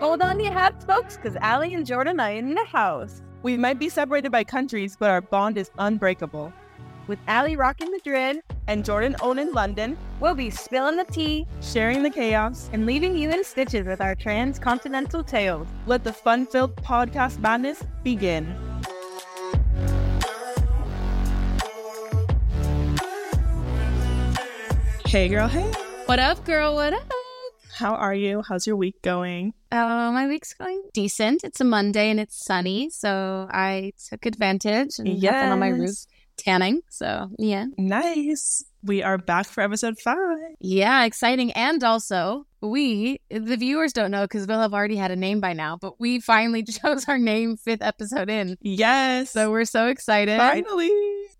Hold on to your hats, folks, because Allie and Jordan are in the house. We might be separated by countries, but our bond is unbreakable. With Allie rocking Madrid, And Jordan owning London, we'll be spilling the tea sharing the chaos. and leaving you in stitches with our transcontinental tales. Let the fun-filled podcast madness begin. Hey, girl. Hey. What up, girl? What up? How are you? How's your week going? Uh, my week's going decent. It's a Monday and it's sunny, so I took advantage and have been on my roof tanning. So yeah, Nice. We are back for episode five. yeah, exciting. And also, we the viewers don't know because we'll have already had a name by now, but we finally chose our name fifth episode in. Yes. So we're so excited. Finally.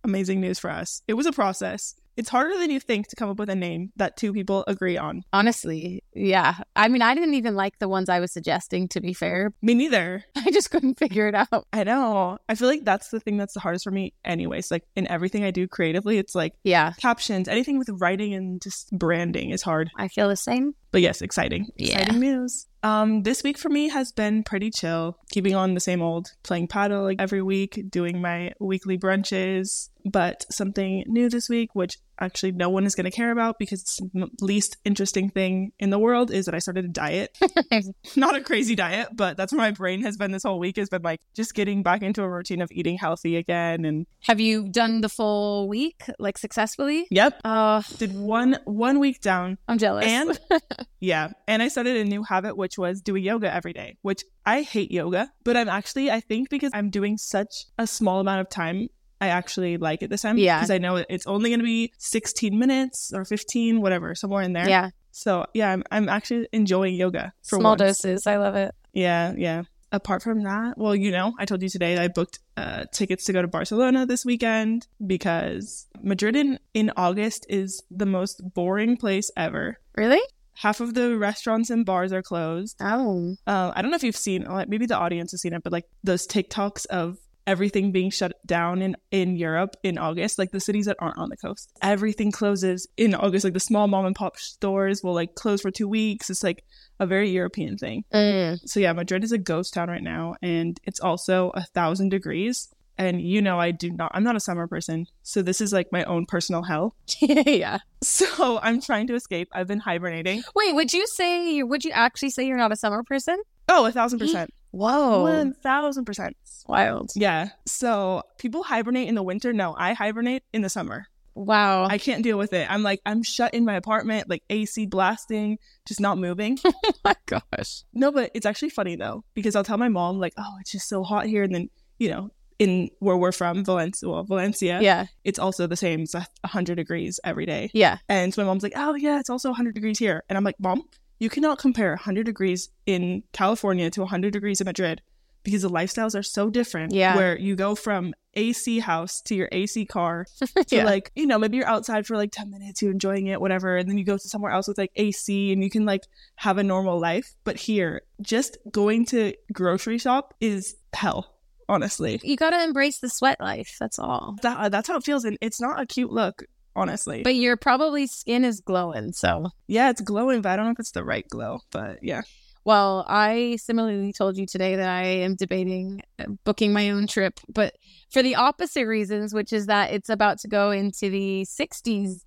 Amazing news for us. It was a process. It's harder than you think to come up with a name that two people agree on. Honestly, yeah. I mean, I didn't even like the ones I was suggesting. To be fair, Me neither. I just couldn't figure it out. I know. I feel like that's the thing that's the hardest for me, anyways. Like in everything I do creatively, it's like Yeah, captions, anything with writing and just branding is hard. I feel the same. But yes, exciting. Yeah. Exciting news. Um, this week for me has been pretty chill, keeping on the same old, playing paddle like every week, doing my weekly brunches. But something new this week, which actually no one is going to care about because it's the least interesting thing in the world, is that I started a diet. Not a crazy diet, but that's where my brain has been this whole week. Has been like just getting back into a routine of eating healthy again. And Have you done the full week like successfully? yep, Oh, did one one week down I'm jealous. And yeah, and I started a new habit, which was doing yoga every day, which I hate yoga, but I'm actually, I think because I'm doing such a small amount of time, I actually like it this time. Yeah. Because I know it's only going to be 16 minutes or 15, whatever, somewhere in there. yeah, So yeah, I'm, I'm actually enjoying yoga for small once. doses. I love it. Yeah, yeah. Apart from that, well, you know, I told you today I booked uh, tickets to go to Barcelona this weekend because Madrid in, in August is the most boring place ever Really? half of the restaurants and bars are closed. Oh, Uh, I don't know if you've seen, maybe the audience has seen it, but like those TikToks of everything being shut down in in Europe in August, like the cities that aren't on the coast, everything closes in August. Like the small mom and pop stores will like close for two weeks. It's like a very European thing. Mm. So yeah, Madrid is a ghost town right now, and it's also a thousand degrees. And you know, I do not. I'm not a summer person, so this is like my own personal hell. yeah. So I'm trying to escape. I've been hibernating. Wait, would you say? Would you actually say you're not a summer person? Oh, a thousand percent. Whoa, One thousand percent. wild. Yeah. So people hibernate in the winter. No, I hibernate in the summer. Wow. I can't deal with it. I'm like, I'm shut in my apartment, like AC blasting, just not moving. oh my gosh. no, but it's actually funny though, because I'll tell my mom, like, oh, it's just so hot here. And then, you know, in where we're from, Valencia, well, Valencia, Yeah. it's also the same. It's a 100 degrees every day. Yeah. And so my mom's like, oh, yeah, it's also 100 degrees here. And I'm like, mom, you cannot compare 100 degrees in California to 100 degrees in Madrid because the lifestyles are so different. Yeah. Where you go from AC house to your AC car to Yeah. like, you know, maybe you're outside for like 10 minutes, you're enjoying it, whatever. And then you go to somewhere else with like AC and you can like have a normal life. But here, just going to grocery shop is hell, honestly. You gotta embrace the sweat life. That's all. That, uh, that's how it feels. And it's not a cute look, honestly. But your probably skin is glowing. So, Yeah, it's glowing, but I don't know if it's the right glow. But yeah. well, I similarly told you today that I am debating uh, booking my own trip, but for the opposite reasons, which is that it's about to go into the 60s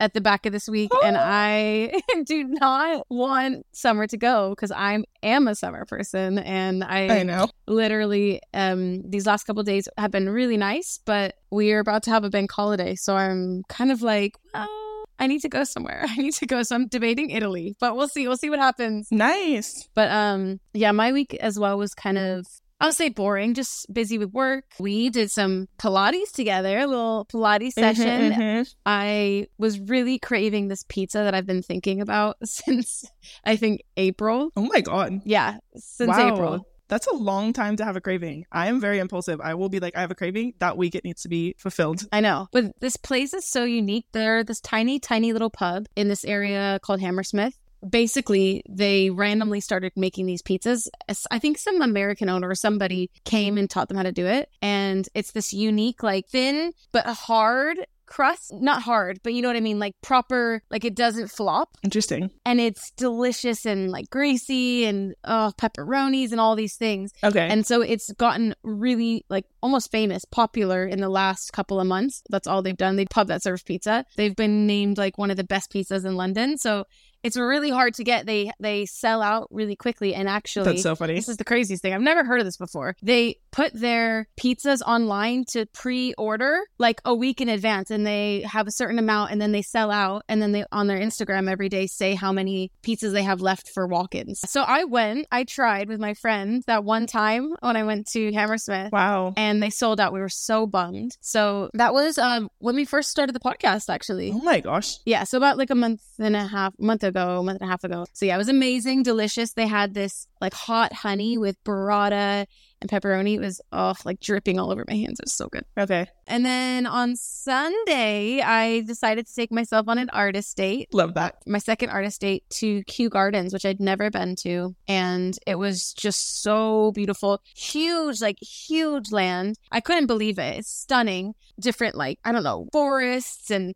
at the back of this week, and I do not want summer to go because I am a summer person, and I know. literally um these last couple days have been really nice but we're about to have a bank holiday so i'm kind of like well i need to go somewhere i need to go so i'm debating italy but we'll see we'll see what happens Nice. but um yeah my week as well was kind of I'll say boring, just busy with work. We did some Pilates together, a little Pilates session. Mhm, mhm. I was really craving this pizza that I've been thinking about since I think April. Oh my God. Yeah, since Wow. April. That's a long time to have a craving. I am very impulsive. I will be like, I have a craving. That week it needs to be fulfilled. I know. But this place is so unique. They're this tiny, tiny little pub in this area called Hammersmith. Basically, they randomly started making these pizzas. I think some American owner or somebody came and taught them how to do it. And it's this unique, like thin but hard crust, not hard, but you know what I mean, like proper, like it doesn't flop, Interesting. and it's delicious and like greasy and oh pepperonis and all these things. Okay. And so it's gotten really like almost famous, popular in the last couple of months. That's all they've done. They pub that serves pizza. They've been named like one of the best pizzas in London. So it's really hard to get. They they sell out really quickly. And actually, That's so funny. this is the craziest thing. I've never heard of this before. They put their pizzas online to pre-order like a week in advance and they have a certain amount and then they sell out and then they on their Instagram every day say how many pizzas they have left for walk-ins. So I went, I tried with my friend that one time when I went to Hammersmith Wow. and they sold out. We were so bummed. So that was um when we first started the podcast actually. Oh my gosh. Yeah, so about like a month and a half, month ago, month and a half ago. So yeah, it was amazing, delicious. They had this like hot honey with burrata and pepperoni. It was oh like dripping all over my hands. It was so good. Okay. And then on Sunday, I decided to take myself on an artist date. Love that. My second artist date to Kew Gardens, which I'd never been to. And it was just so beautiful. Huge, like huge land. I couldn't believe it. It's stunning. Different, like, I don't know, forests and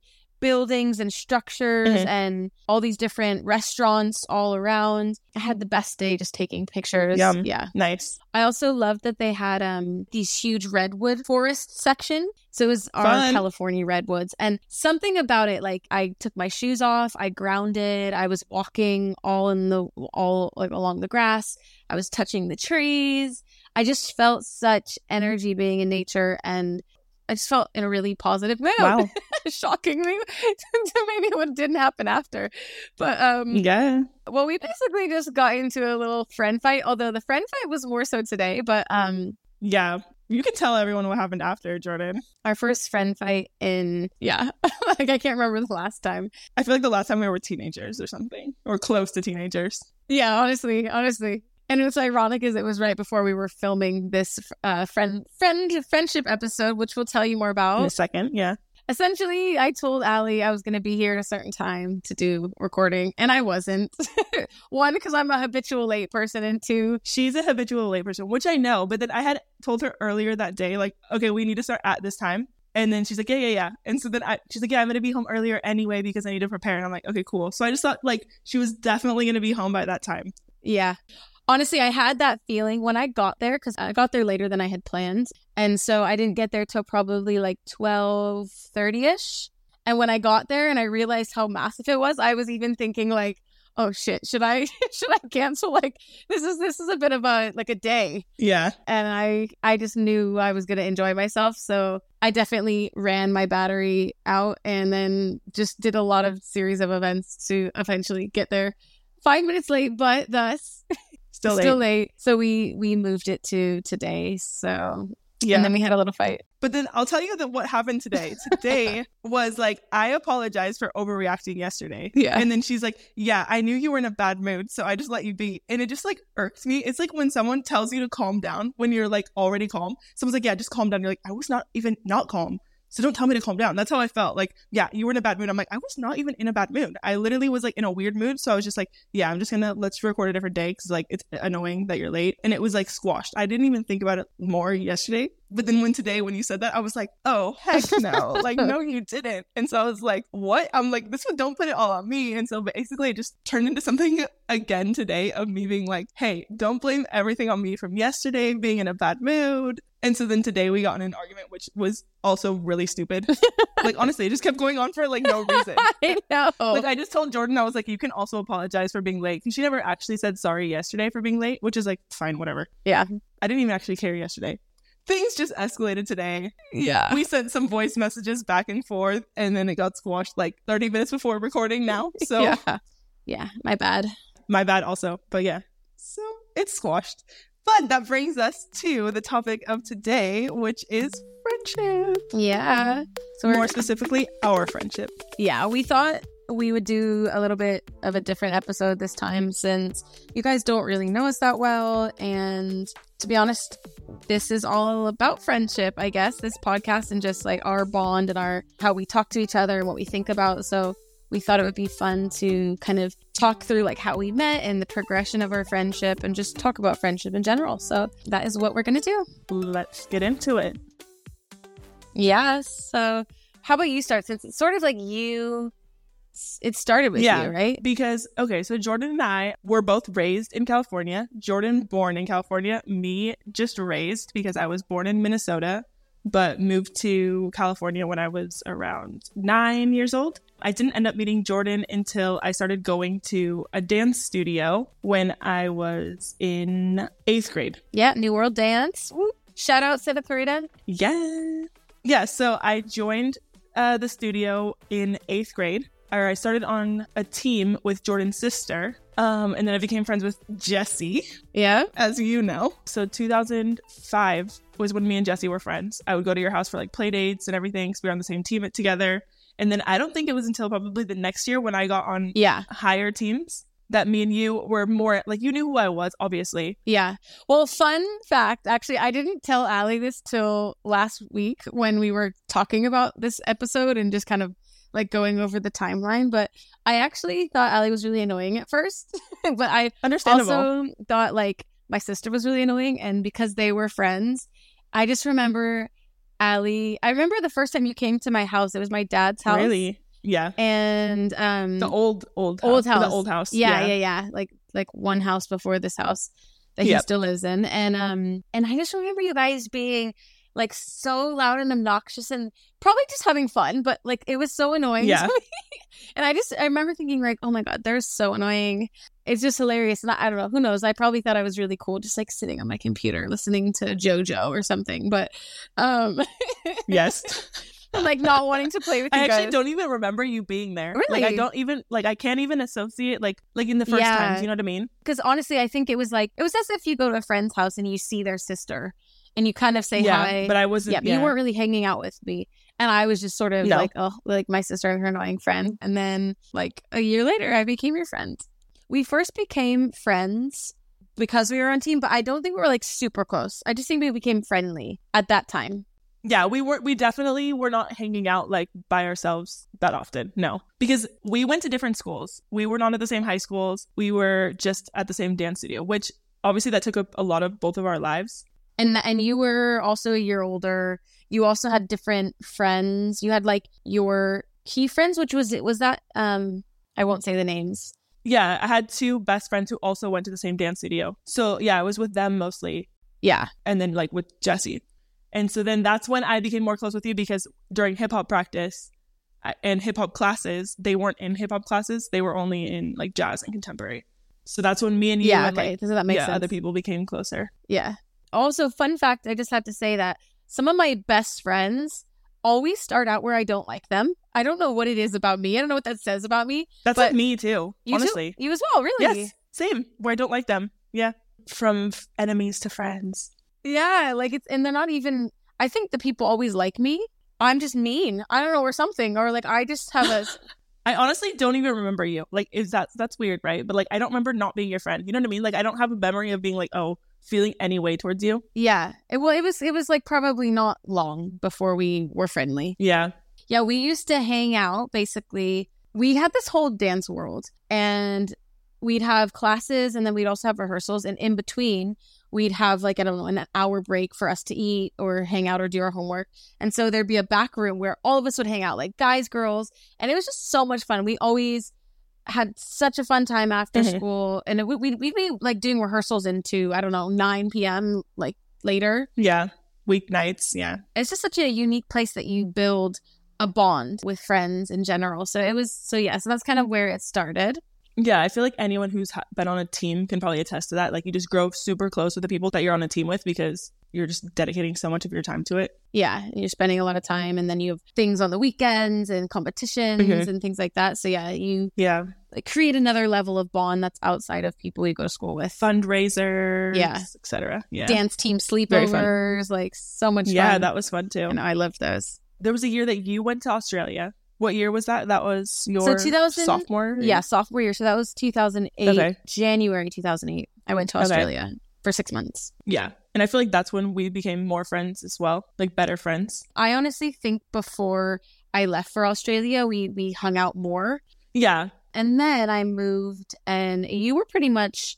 buildings and structures Mhm. and all these different restaurants all around. I had the best day just taking pictures. Yum. Yeah. Nice. I also loved that they had um these huge redwood forest section. So it was our Fun. California redwoods. And something about it, like I took my shoes off, I grounded, I was walking all in the all like along the grass. I was touching the trees. I just felt such energy being in nature and I just felt in a really positive mood. Wow. Shockingly, to maybe what didn't happen after. But um Yeah. well, we basically just got into a little friend fight, although the friend fight was more so today. But um, Yeah. You can tell everyone what happened after, Jordan. our first friend fight in yeah, like I can't remember the last time. I feel like the last time we were teenagers or something, or close to teenagers. Yeah, honestly, honestly. And what's ironic is it was right before we were filming this uh, friend friend friendship episode, which we'll tell you more about In a second. Yeah. Essentially, I told Allie I was going to be here at a certain time to do recording, and I wasn't. One, because I'm a habitual late person, and two, She's a habitual late person, which I know, but then I had told her earlier that day, like, okay, we need to start at this time. And then she's like, yeah, yeah, yeah. And so then I, she's like, yeah, I'm going to be home earlier anyway because I need to prepare. And I'm like, okay, cool. So I just thought like she was definitely going to be home by that time. Yeah. Honestly, I had that feeling when I got there because I got there later than I had planned. And so I didn't get there till probably like 12 30 ish. And when I got there and I realized how massive it was, I was even thinking like, oh shit, should I should I cancel? Like this is this is a bit of a like a day. Yeah. And I I just knew I was gonna enjoy myself. So I definitely ran my battery out and then just did a lot of series of events to eventually get there. Five minutes late, but thus Still late. still late. So we we moved it to today. So yeah. and then we had a little fight. But then I'll tell you that what happened today. Today was like I apologized for overreacting yesterday. Yeah. And then she's like, "Yeah, I knew you were in a bad mood, so I just let you be." And it just like irks me. It's like when someone tells you to calm down when you're like already calm. Someone's like, "Yeah, just calm down." You're like, "I was not even not calm." So don't tell me to calm down. That's how I felt. Like, yeah, you were in a bad mood. I'm like, I was not even in a bad mood. I literally was like in a weird mood. So I was just like, yeah, I'm just gonna let's record a different day because like it's annoying that you're late. And it was like squashed. I didn't even think about it more yesterday. But then when today, when you said that, I was like, oh heck no, like no, you didn't. And so I was like, what? I'm like, this one, don't put it all on me. And so basically, it just turned into something again today of me being like, hey, don't blame everything on me from yesterday being in a bad mood. And so then today we got in an argument, which was also really stupid. like honestly, it just kept going on for like no reason. I know. Like I just told Jordan, I was like, you can also apologize for being late. Because she never actually said sorry yesterday for being late, which is like fine, whatever. yeah. Mm-hmm. I didn't even actually care yesterday. Things just escalated today. Yeah. We sent some voice messages back and forth, and then it got squashed like 30 minutes before recording now. So yeah. Yeah. My bad. my bad also. But yeah, so it's squashed. But that brings us to the topic of today, which is friendship. Yeah. So More specifically, our friendship. yeah, we thought we would do a little bit of a different episode this time since you guys don't really know us that well. And to be honest, this is all about friendship, I guess, this podcast and just like our bond and our how we talk to each other and what we think about. So we thought it would be fun to kind of talk through like how we met and the progression of our friendship and just talk about friendship in general. So that is what we're going to do. Let's get into it. Yeah. So How about you start since it's sort of like you it started with Yeah. you, right? Because okay, so Jordan and I were both raised in California. Jordan born in California, me just raised because I was born in Minnesota, but moved to California when I was around 9 years old. I didn't end up meeting Jordan until I started going to a dance studio when I was in 8th grade. Yeah, New World Dance. Woo. Shout out Santa Clarita. Yeah. Yeah, so I joined uh, the studio in eighth grade. Or I started on a team with Jordan's sister. Um, and then I became friends with Jesse, Yeah. as you know. So 2005 was when me and Jesse were friends. I would go to your house for like play dates and everything because we were on the same team together. And then I don't think it was until probably the next year when I got on Yeah. higher teams that me and you were more like you knew who I was, obviously. Yeah. Well, fun fact actually, I didn't tell Allie this till last week when we were talking about this episode and just kind of like going over the timeline. But I actually thought Allie was really annoying at first. but I Understandable. also thought like my sister was really annoying. And because they were friends, I just remember Allie. I remember the first time you came to my house, it was my dad's house. Really? Yeah. And um, The old old Old house. house. The old house. yeah, yeah, yeah, Like like one house before this house that he Yep. still lives in. And um and I just remember you guys being like so loud and obnoxious and probably just having fun, but like it was so annoying Yeah. and I just I remember thinking like, oh my god, they're so annoying. It's just hilarious. And I, I don't know, who knows? I probably thought I was really cool just like sitting on my computer listening to JoJo or something. But um Yes. like not wanting to play with you I actually guys. don't even remember you being there. Like Really? I don't even like I can't even associate like like in the first Yeah. times, you know what I mean? because honestly, I think it was like it was as if you go to a friend's house and you see their sister, and you kind of say yeah. hi. But I wasn't yeah, but you weren't really hanging out with me, and I was just sort of No. like, oh, like my sister and her annoying friend. And then like a year later, I became your friend. We first became friends because we were on team, but I don't think we were like super close. I just think we became friendly at that time. Yeah, we were we definitely were not hanging out like by ourselves that often. No. Because we went to different schools. We were not at the same high schools. We were just at the same dance studio, which obviously that took up a lot of both of our lives. And and you were also a year older. You also had different friends. You had like your key friends, which was it was that um I won't say the names. Yeah, I had two best friends who also went to the same dance studio. So yeah, I was with them mostly. Yeah. and then like with Jesse. And so then that's when I became more close with you because during hip hop practice and hip hop classes, they weren't in hip hop classes, they were only in like jazz and contemporary. So that's when me and you yeah, and okay. like so that makes yeah, sense. other people became closer. Yeah. Also, fun fact, I just have to say that some of my best friends always start out where I don't like them. I don't know what it is about me. I don't know what that says about me. That's like me too, You honestly. too? You as well, really? Yes, same. Where I don't like them. Yeah. From f- enemies to friends. Yeah, like it's and they're not even I think the people always like me. I'm just mean. I don't know or something or like I just have a I honestly don't even remember you. Like, is that that's weird, right? But like, I don't remember not being your friend. You know what I mean? Like, I don't have a memory of being like, oh, feeling any way towards you. yeah. It, well, it was it was like probably not long before we were friendly. Yeah, Yeah, we used to hang out basically. We had this whole dance world and we'd have classes and then we'd also have rehearsals and in between we'd have like I don't know an hour break for us to eat or hang out or do our homework. And so there'd be a back room where all of us would hang out like guys, girls, and it was just so much fun. We always had such a fun time after Mhm. school and it, we'd, we'd be like doing rehearsals into I don't know 9 p.m. like later yeah. Weeknights. Yeah. it's just such a unique place that you build a bond with friends in general. So it was so yeah, so that's kind of where it started. Yeah, I feel like anyone who's been on a team can probably attest to that. Like, you just grow super close with the people that you're on a team with because you're just dedicating so much of your time to it. Yeah, and you're spending a lot of time and then you have things on the weekends and competitions Mhm. and things like that. So yeah, you Yeah. like, create another level of bond that's outside of people you go to school with. Fundraisers, Yeah. etc. Yeah. Dance team sleepovers, like so much yeah, fun. that was fun too. and I loved those. There was a year that you went to Australia. What year was that? That was your 2000 sophomore? Year? Yeah, sophomore year. So that was 2008, Okay. January 2008. I went to Okay. For six months. Yeah. And I feel like that's when we became more friends as well, like better friends. I honestly think before I left for Australia, we we hung out more. Yeah. And then I moved and you were pretty much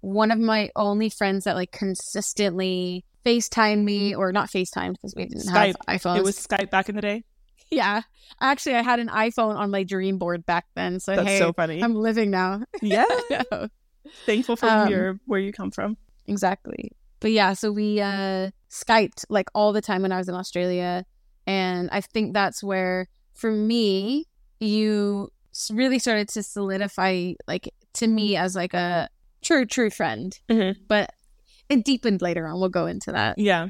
one of my only friends that like consistently FaceTime me or not FaceTime because we didn't Skype. have iPhones. It was Skype back in the day. yeah. Actually, I had an iPhone on my dream board back then. So That's hey, so funny. I'm living now. yeah. Thankful for Um, your where you come from. Exactly. But yeah, so we uh Skyped like all the time when I was in Australia. And I think that's where for me, you really started to solidify like to me as like a true, true friend. Mhm. But it deepened later on. We'll go into that. Yeah.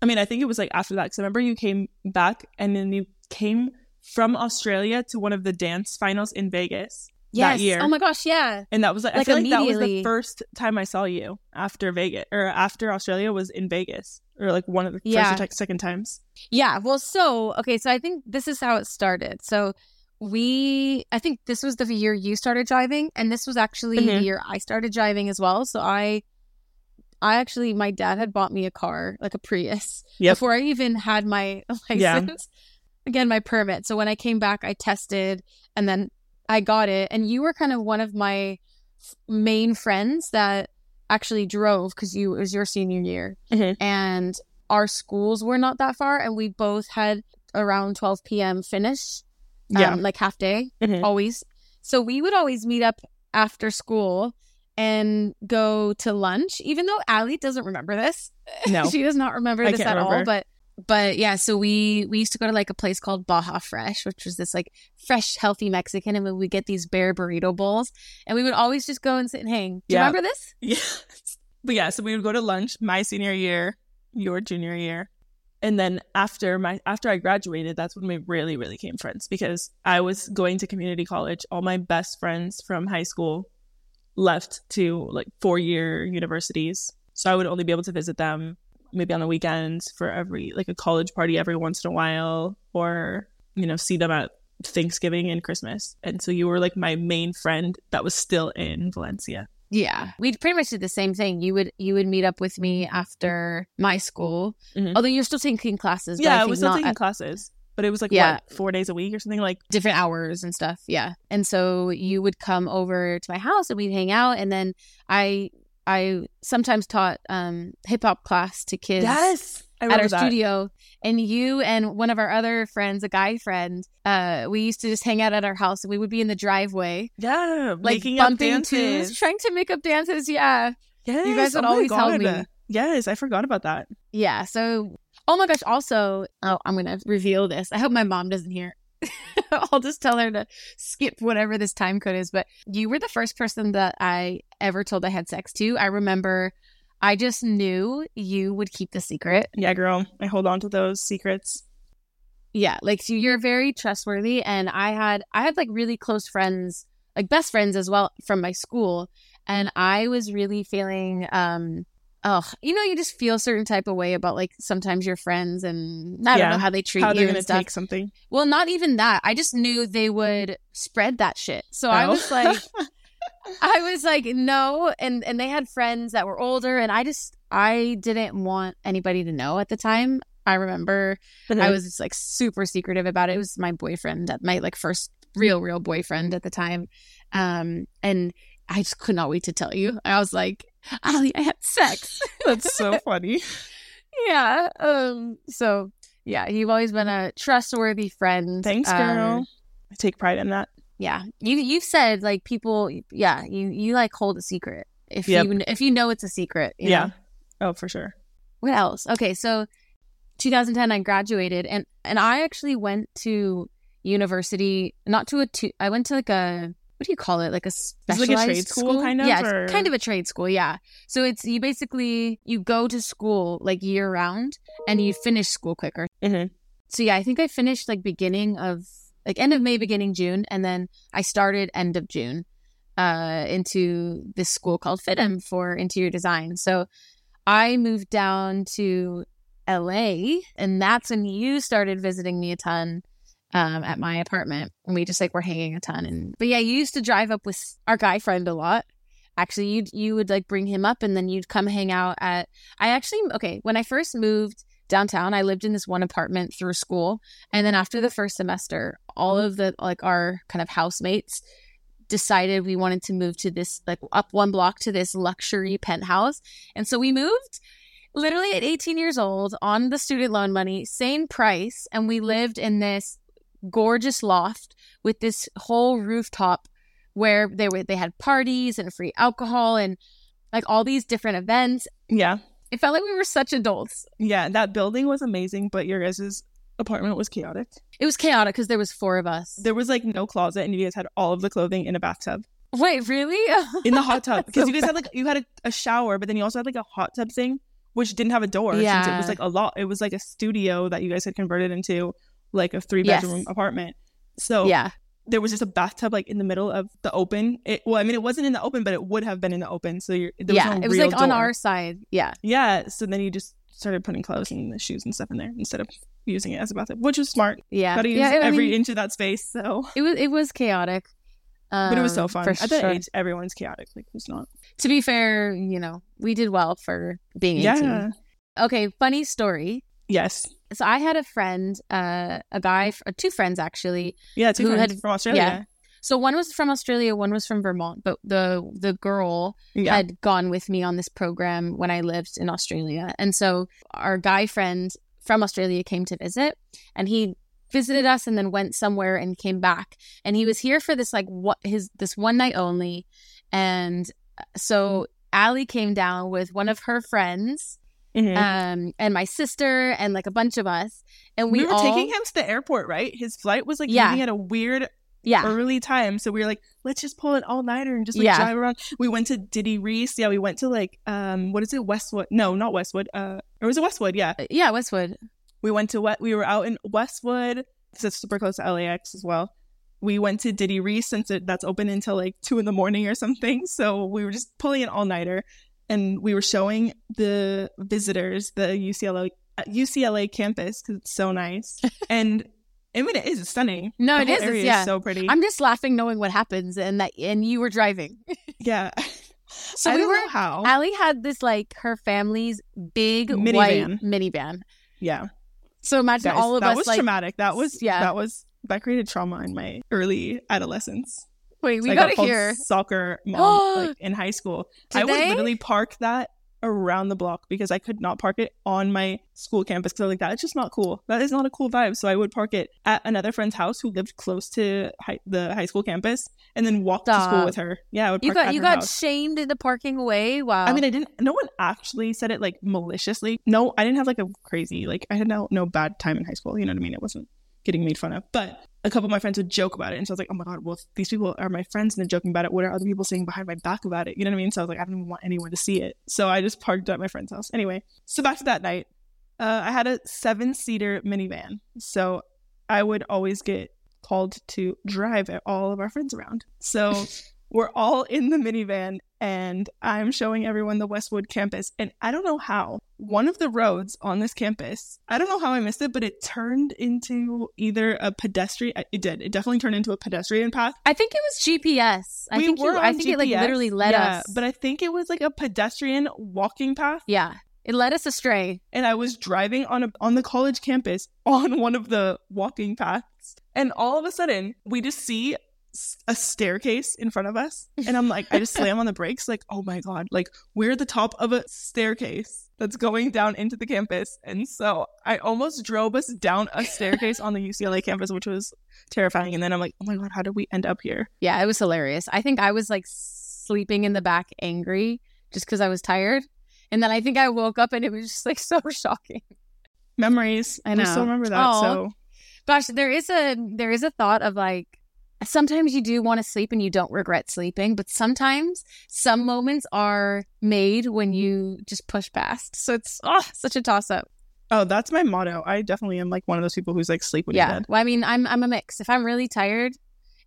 I mean, I think it was like after that because I remember you came back and then you came from Australia to one of the dance finals in Vegas Yes. that year. Oh my gosh, yeah. and that was like, I feel like that was the first time I saw you after Vegas or after Australia was in Vegas or like one of the Yeah. first or second times. Yeah. Well, so, okay. So I think this is how it started. So we, I think this was the year you started driving, and this was actually Mhm. the year I started driving as well. So I, I actually, my dad had bought me a car, like a Prius, Yep. before I even had my license. Yeah. Again, my permit. So when I came back, I tested and then I got it. And you were kind of one of my main friends that actually drove because you it was your senior year Mhm. and our schools were not that far and we both had around 12 p.m finish um, Yeah. like half day Mhm. always so we would always meet up after school and go to lunch even though Allie doesn't remember this No. she does not remember I this at all but but yeah so we we used to go to like a place called baja fresh which was this like fresh healthy mexican and we would get these bear burrito bowls and we would always just go and sit and hang do you remember this Yes. But yeah, so we would go to lunch my senior year, your junior year. And then after my after I graduated, that's when we really, really became friends because I was going to community college. All my best friends from high school left to like four year universities. So I would only be able to visit them maybe on the weekends for every like a college party every once in a while or, you know, see them at Thanksgiving and Christmas. And so you were like my main friend that was still in Valencia. Yeah, we pretty much did the same thing. You would you would meet up with me after my school, Mhm. although you're still taking classes. Yeah, I I think was still taking at classes, but it was like Yeah. what four days a week or something. Like different hours and stuff. Yeah, and so you would come over to my house and we'd hang out, and then I I sometimes taught um hip hop class to kids I at our that. studio, and you and one of our other friends, a guy friend, uh, we used to just hang out at our house, and we would be in the driveway. Yeah, Like making up bumping dances. tunes, trying to make up dances. Yeah, Yes, guys would oh always help me. Yes, I forgot about that. Yeah. So, oh my gosh. Also, oh, I'm gonna reveal this. I hope my mom doesn't hear. I'll just tell her to skip whatever this time code is. But you were the first person that I ever told I had sex to. I remember. I just knew you would keep the secret. Yeah, girl, I hold on to those secrets. Yeah, like so you're very trustworthy, and I had I had like really close friends, like best friends as well from my school, and I was really feeling um oh you know you just feel a certain type of way about like sometimes your friends and I don't know how they treat How you and stuff. take something. Well, not even that. I just knew they would spread that shit. So I Oh. was like, I was like, no, and and they had friends that were older, and I just I didn't want anybody to know at the time. I remember I was just like super secretive about it. It was my boyfriend, my like first real real boyfriend at the time, um, and I just could not wait to tell you. I was like, Allie, I had sex. That's so funny. yeah. Um. So yeah, you've always been a trustworthy friend. Thanks, Um, girl. I take pride in that. yeah you you've said like people yeah you you like hold a secret if Yep. you if you know it's a secret you Yeah. know? Oh, for sure. what else okay so 2010 i graduated and and i actually went to university not to a two i went to like a what do you call it? Like a it like a specialized trade school, kind of, yeah or- it's kind of a trade school yeah. So it's you basically you go to school like year round and you finish school quicker. Mhm. so yeah i think i finished like beginning of like end of may beginning june and then i started end of june uh into this school called FIDM for interior design. So i moved down to la and that's when you started visiting me a ton um at my apartment and we just like were hanging a ton and but yeah you used to drive up with our guy friend a lot. Actually you you would like bring him up and then you'd come hang out at i actually okay when i first moved downtown i lived in this one apartment through school and then after the first semester all of the like our kind of housemates decided we wanted to move to this like up one block to this luxury penthouse and so we moved literally at 18 years old on the student loan money same price and we lived in this gorgeous loft with this whole rooftop where they were they had parties and free alcohol and like all these different events. Yeah. It felt like we were such adults. Yeah. That building was amazing, but your guys's apartment was chaotic. It was chaotic because there was four of us. There was like no closet, and you guys had all of the clothing in a bathtub. Wait, really? In the hot tub. Because So you guys had like you had a, a shower, but then you also had like a hot tub thing, which didn't have a door. Since it was like a lot it was like a studio that you guys had converted into like a three Yes. bedroom apartment. So yeah. there was just a bathtub like in the middle of the open. It well, I mean it wasn't in the open, but it would have been in the open. So you're there was yeah. no it was like on our side. Yeah. Yeah. So then you just started putting clothes and the shoes and stuff in there instead of using it as a bathtub, which was smart. Yeah. Gotta use yeah, I every mean, inch of that space. So it was it was chaotic. but it was so um, fun. At that sure. age, everyone's chaotic. Like who's not? To be fair, you know, we did well for being 18. Yeah. Okay, funny story. Yes. So I had a friend, uh, a guy, uh, two friends actually. Yeah. Two Who friends had- from Australia. yeah. So one was from Australia, one was from Vermont. But the the girl Yeah. had gone with me on this program when I lived in Australia, and so our guy friend from Australia came to visit, and he visited us and then went somewhere and came back, and he was here for this like what his this one night only, and uh, so Allie came down with one of her friends, Mhm. um, and my sister and like a bunch of us, and we, we, were all taking him to the airport, right? His flight was like Yeah. leaving at a weird yeah early time. So we were like, let's just pull an all nighter and just like Yeah. drive around. We went to Diddy Riese. Yeah, we went to like um what is it? Westwood. No, not Westwood. Uh or was it Westwood? Yeah. Uh, yeah Westwood We went to what we were out in Westwood because it's super close to LAX as well. We went to Diddy Riese since it, that's open until like two in the morning or something. So we were just pulling an all nighter, and we were showing the visitors the UCLA uh, UCLA campus because it's so nice. and I mean, it is it's stunning. No, it is, Area yeah. so pretty. I'm just laughing knowing what happens and that and you were driving. yeah. So I we were know how. Allie had this like her family's big Minivan. white minivan. yeah, So imagine Guys, all of that us was like traumatic. That was Yeah. That was that created trauma in my early adolescence. Wait, we So got hear. soccer mom like in high school. I would Today? literally park that around the block because I could not park it on my school campus because I was like, that's just not cool. That is not a cool vibe. So I would park it at another friend's house who lived close to high, the high school campus and then walk to school with her. Yeah, I would park You got you got house. shamed into parking away. Wow. I mean, I didn't. No one actually said it like maliciously. No, I didn't have like a crazy like I had no no bad time in high school. You know what I mean? It wasn't getting made fun of. But a couple of my friends would joke about it, and so I was like, oh my god, well these people are my friends and they're joking about it. What are other people saying behind my back about it? You know what I mean? So I was like, I don't even want anyone to see it. So I just parked at my friend's house. Anyway, so back to that night. Uh, I had a seven seater minivan, so I would always get called to drive all of our friends around. So we're all in the minivan and I'm showing everyone the Westwood campus. And I don't know how one of the roads on this campus, I don't know how I missed it, but it turned into either a pedestrian. Uh, it did. It definitely turned into a pedestrian path. I think it was GPS. I We think were you, I think it like literally led yeah, us. But I think it was like a pedestrian walking path. yeah, it led us astray. and I was driving on a on the college campus on one of the walking paths, and all of a sudden we just see a staircase in front of us, and I'm like, I just slam on the brakes, like, oh my god, like we're at the top of a staircase that's going down into the campus, and so I almost drove us down a staircase on the UCLA campus, which was terrifying. And then I'm like, oh my god, how did we end up here? Yeah, it was hilarious. I think I was like sleeping in the back, angry, just because I was tired. And then I think I woke up and it was just like so shocking. Memories. I We still know. remember that. Aw. So Gosh, there is a there is a thought of like sometimes you do want to sleep and you don't regret sleeping, but sometimes some moments are made when you just push past. So it's oh such a toss up. oh, that's my motto. I definitely am like one of those people who's like sleep when you're dead. Well, I mean, I'm I'm a mix. If I'm really tired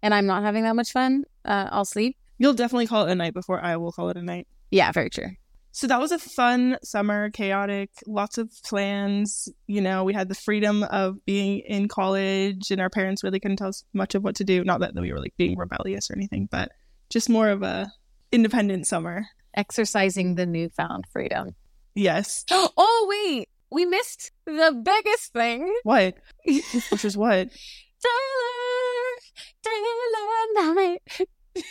and I'm not having that much fun, uh, I'll sleep. You'll definitely call it a night before I will call it a night. Yeah, very true. So that was a fun summer, chaotic, lots of plans. You know, we had the freedom of being in college, and our parents really couldn't tell us much of what to do. Not that we were like being rebellious or anything, but just more of a independent summer. Exercising the newfound freedom. Yes. oh wait, we missed the biggest thing. What? Which is what? Taylor, Taylor.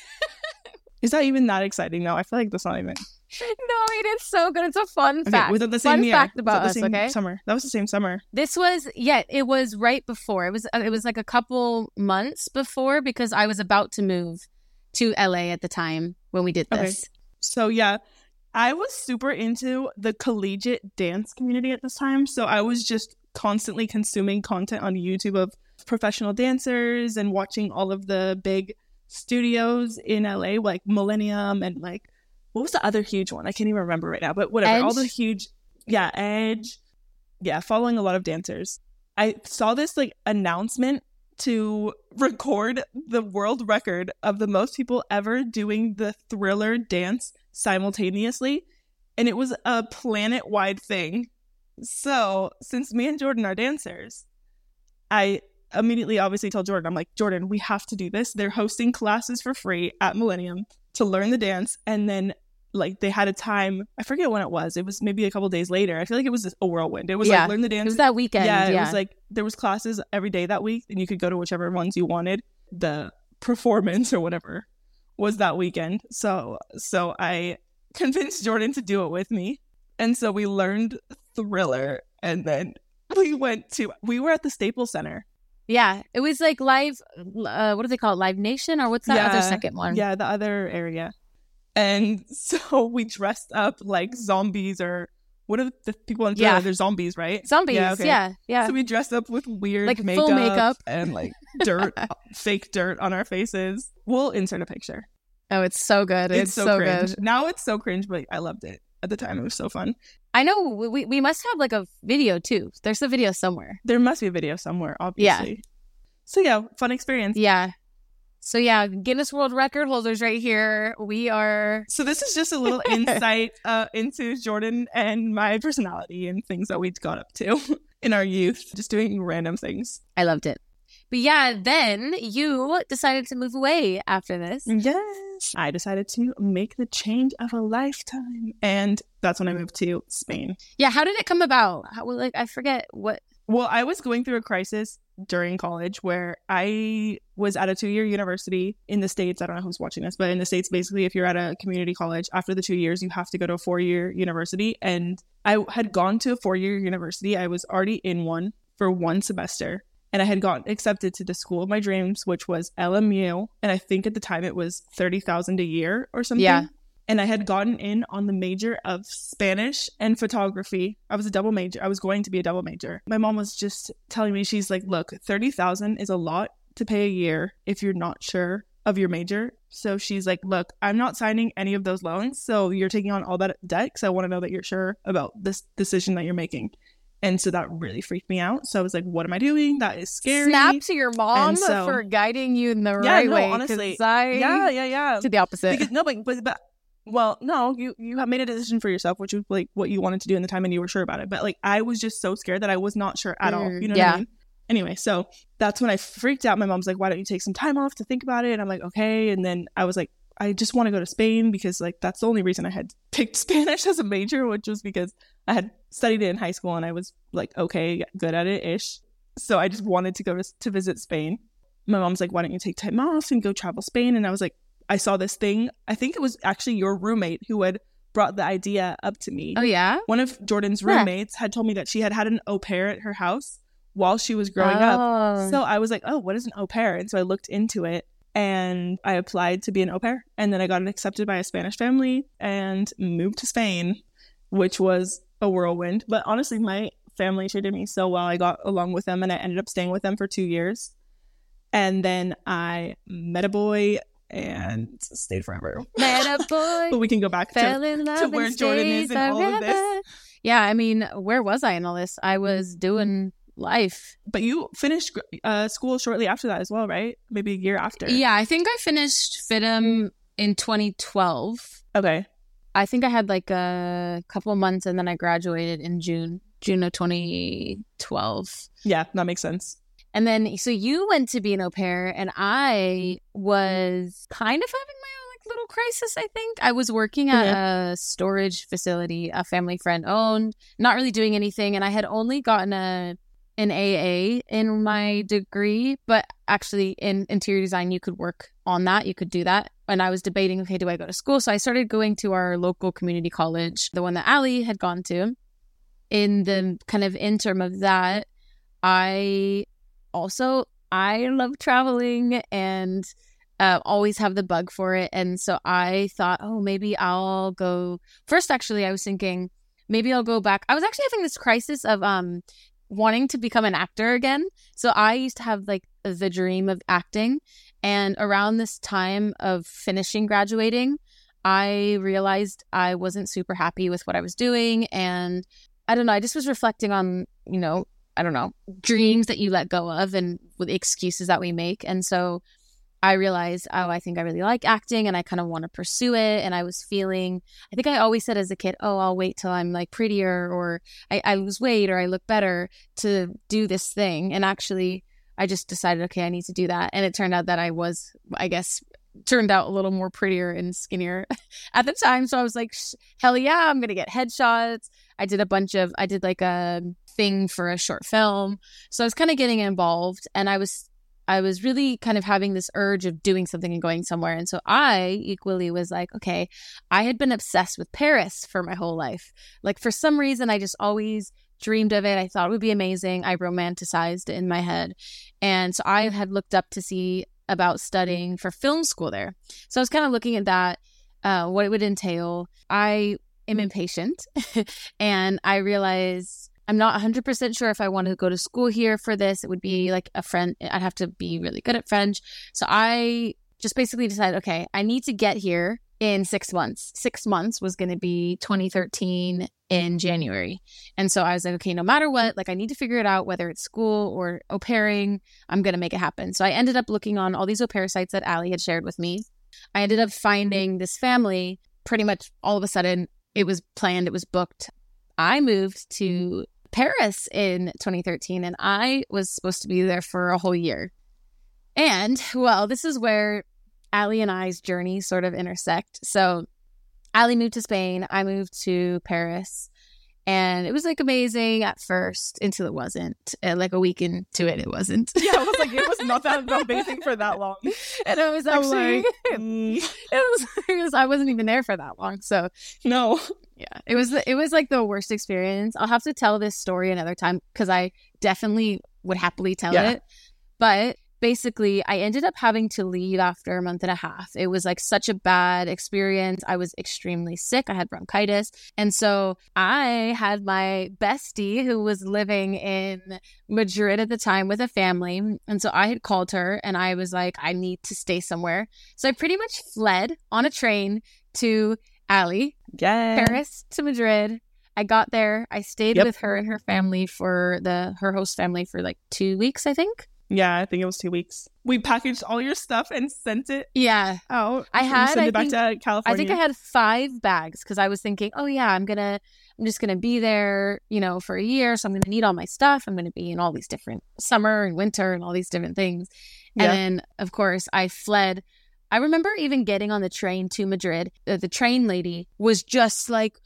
Is that even that exciting? No, I feel like that's not even. No, we did so good. It's a fun Okay, fact. was it the same Fun year? fact it about the us, same okay? Summer. That was the same summer. This was yeah, it was right before. It was uh, it was like a couple months before because I was about to move to LA at the time when we did Okay. this. So yeah, I was super into the collegiate dance community at this time. So I was just constantly consuming content on YouTube of professional dancers and watching all of the big studios in LA, like Millennium and like what was the other huge one? I can't even remember right now, but whatever. All the huge, yeah, Edge. Yeah, following a lot of dancers. I saw this like announcement to record the world record of the most people ever doing the thriller dance simultaneously. And it was a planet wide thing. So, since me and Jordan are dancers, I immediately obviously told Jordan, I'm like, Jordan, we have to do this. They're hosting classes for free at Millennium to learn the dance. And then, like, they had a time, I forget when it was. It was maybe a couple days later. I feel like it was a whirlwind. It was Yeah. like, learn the dance. It was that weekend. yeah, Yeah, it was like there was classes every day that week, and you could go to whichever ones you wanted. The performance or whatever was that weekend. So so I convinced Jordan to do it with me, and so we learned Thriller, and then we went to we were at the Staples Center. Yeah. It was like live. Uh, what do they call it? Live Nation or what's that other second one? Yeah, the other area, and so we dressed up like zombies or. What are the people in Thriller? Yeah. They're zombies, right? Zombies. Yeah, Yeah, okay. yeah. So we dressed up with weird Like full makeup, makeup. and like dirt, fake dirt on our faces. We'll insert a picture. oh, it's so good. It's, so, cringe. good. Now it's so cringe, but I loved it at the time. It was so fun. I know we- we must have like a video too. There's a video somewhere. There must be a video somewhere, obviously. Yeah. So yeah, fun experience. Yeah. So yeah, Guinness World Record holders right here. We are So this is just a little insight uh, into Jordan and my personality and things that we got up to in our youth, just doing random things. I loved it. But yeah, then you decided to move away after this. Yes. I decided to make the change of a lifetime. And that's when I moved to Spain. Yeah, how did it come about? How, like I forget what. Well, I was going through a crisis during college where I was at a two year university in the States. I don't know who's watching this, but in the States, basically, if you're at a community college, after the two years, you have to go to a four year university. And I had gone to a four year university. I was already in one for one semester. And I had gotten accepted to the school of my dreams, which was LMU. And I think at the time it was 30000 a year or something Yeah. and I had gotten in on the major of Spanish and photography. I was a double major. I was going to be a double major. My mom was just telling me she's like, "Look, 30,000 is a lot to pay a year if you're not sure of your major." So she's like, "Look, I'm not signing any of those loans. So you're taking on all that debt cuz I want to know that you're sure about this decision that you're making." And so that really freaked me out. So I was like, "What am I doing? That is scary." Snap to your mom so- for guiding you in the Yeah, right no, way. honestly. I Yeah, yeah, yeah. To the opposite. because no, but, but but well, no, you you have made a decision for yourself, which was like what you wanted to do in the time, and you were sure about it. But like I was just so scared that I was not sure at all. Mm, You know yeah. what I mean? Anyway, so that's when I freaked out. My mom's like, "Why don't you take some time off to think about it?" And I'm like, "Okay." And then I was like, "I just want to go to Spain because like that's the only reason I had picked Spanish as a major, which was because I had studied it in high school and I was like okay, good at it ish. So I just wanted to go to, to visit Spain. My mom's like, "Why don't you take time off and go travel Spain?" And I was like, I saw this thing. I think it was actually your roommate who had brought the idea up to me. oh yeah. One of Jordan's Yeah. roommates had told me that she had had an au pair at her house while she was growing up. Oh. So I was like, oh, what is an au pair? And so I looked into it and I applied to be an au pair. And then I got accepted by a Spanish family and moved to Spain, which was a whirlwind. But honestly, my family treated me so well. I got along with them and I ended up staying with them for two years. And then I met a boy and stayed forever. Met a boy, But we can go back to in love, where Jordan is in all of this. Yeah, I mean, where was I in all this? I was mm-hmm. doing life. But you finished uh, school shortly after that as well, right? Maybe a year after. Yeah, I think I finished FIDM in 2012. Okay. I think I had like a couple months and then I graduated in June, June of 2012. Yeah, that makes sense. And then, so you went to be an au pair, and I was kind of having my own like little crisis. I think I was working at a storage facility a family friend owned, not really doing anything, and I had only gotten a an AA in my degree, but actually in interior design, you could work on that. You could do that. And I was debating, okay, do I go to school? So I started going to our local community college, the one that Allie had gone to. In the kind of interim of that, I also I love traveling and uh, always have the bug for it. And so I thought, oh, maybe I'll go. First, actually, I was thinking maybe I'll go back. I was actually having this crisis of um wanting to become an actor again. So I used to have like the dream of acting. And around this time of finishing graduating, I realized I wasn't super happy with what I was doing. And I don't know, I just was reflecting on, you know, I don't know, dreams that you let go of and with excuses that we make. And so I realized, oh, I think I really like acting and I kind of want to pursue it. And I was feeling, I think I always said as a kid, oh, I'll wait till I'm like prettier or I, I lose weight or I look better to do this thing. And actually, I just decided, okay, I need to do that. And it turned out that I was, I guess, turned out a little more prettier and skinnier at the time. So I was like, hell yeah, I'm going to get headshots. I did a bunch of, I did like a thing for a short film. So I was kind of getting involved and I was I was really kind of having this urge of doing something and going somewhere. And so I equally was like, okay, I had been obsessed with Paris for my whole life. Like for some reason, I just always dreamed of it. I thought it would be amazing. I romanticized it in my head. And so I had looked up to see about studying for film school there. So I was kind of looking at that, uh, what it would entail. I am impatient and I realized I'm not 100% sure if I want to go to school here for this. It would be mm-hmm. like a friend, I'd have to be really good at French. So I just basically decided, okay, I need to get here in six months. Six months was going to be 2013 in January. And so I was like, okay, no matter what, mm-hmm. like I need to figure it out, whether it's school or au pairing, I'm going to make it happen. So I ended up looking on all these au pair sites that Allie had shared with me. I ended up finding this family pretty much all of a sudden. It was planned, it was booked. I moved to mm-hmm. Paris in 2013, and I was supposed to be there for a whole year. And well, this is where Allie and I's journey sort of intersect. So, Allie moved to Spain, I moved to Paris, and it was like amazing at first until it wasn't. Like a week into it, it wasn't. Yeah, I was like, it was not that amazing for that long. And it was actually, like, mm. it, was, it was, I wasn't even there for that long. So, no yeah. It was it was like the worst experience. I'll have to tell this story another time because i definitely would happily tell yeah. it. But basically i ended up having to leave after a month and a half. It was like such a bad experience. I was extremely sick. I had bronchitis. And so i had my bestie who was living in madrid at the time with a family. And so i had called her and i was like i need to stay somewhere. So i pretty much fled on a train to Allie. Yeah. Paris to Madrid. I got there. I stayed yep. with her and her family for the her host family for like two weeks, I think. Yeah, I think it was two weeks. We packaged all your stuff and sent it. Yeah. Out. I had. Send I it think, to California. I think I had five bags because I was thinking, oh yeah, I'm gonna, I'm just gonna be there, you know, for a year, so I'm gonna need all my stuff. I'm gonna be in all these different summer and winter and all these different things. And yeah. then, of course, I fled I remember even getting on the train to Madrid. Uh, the train lady was just like,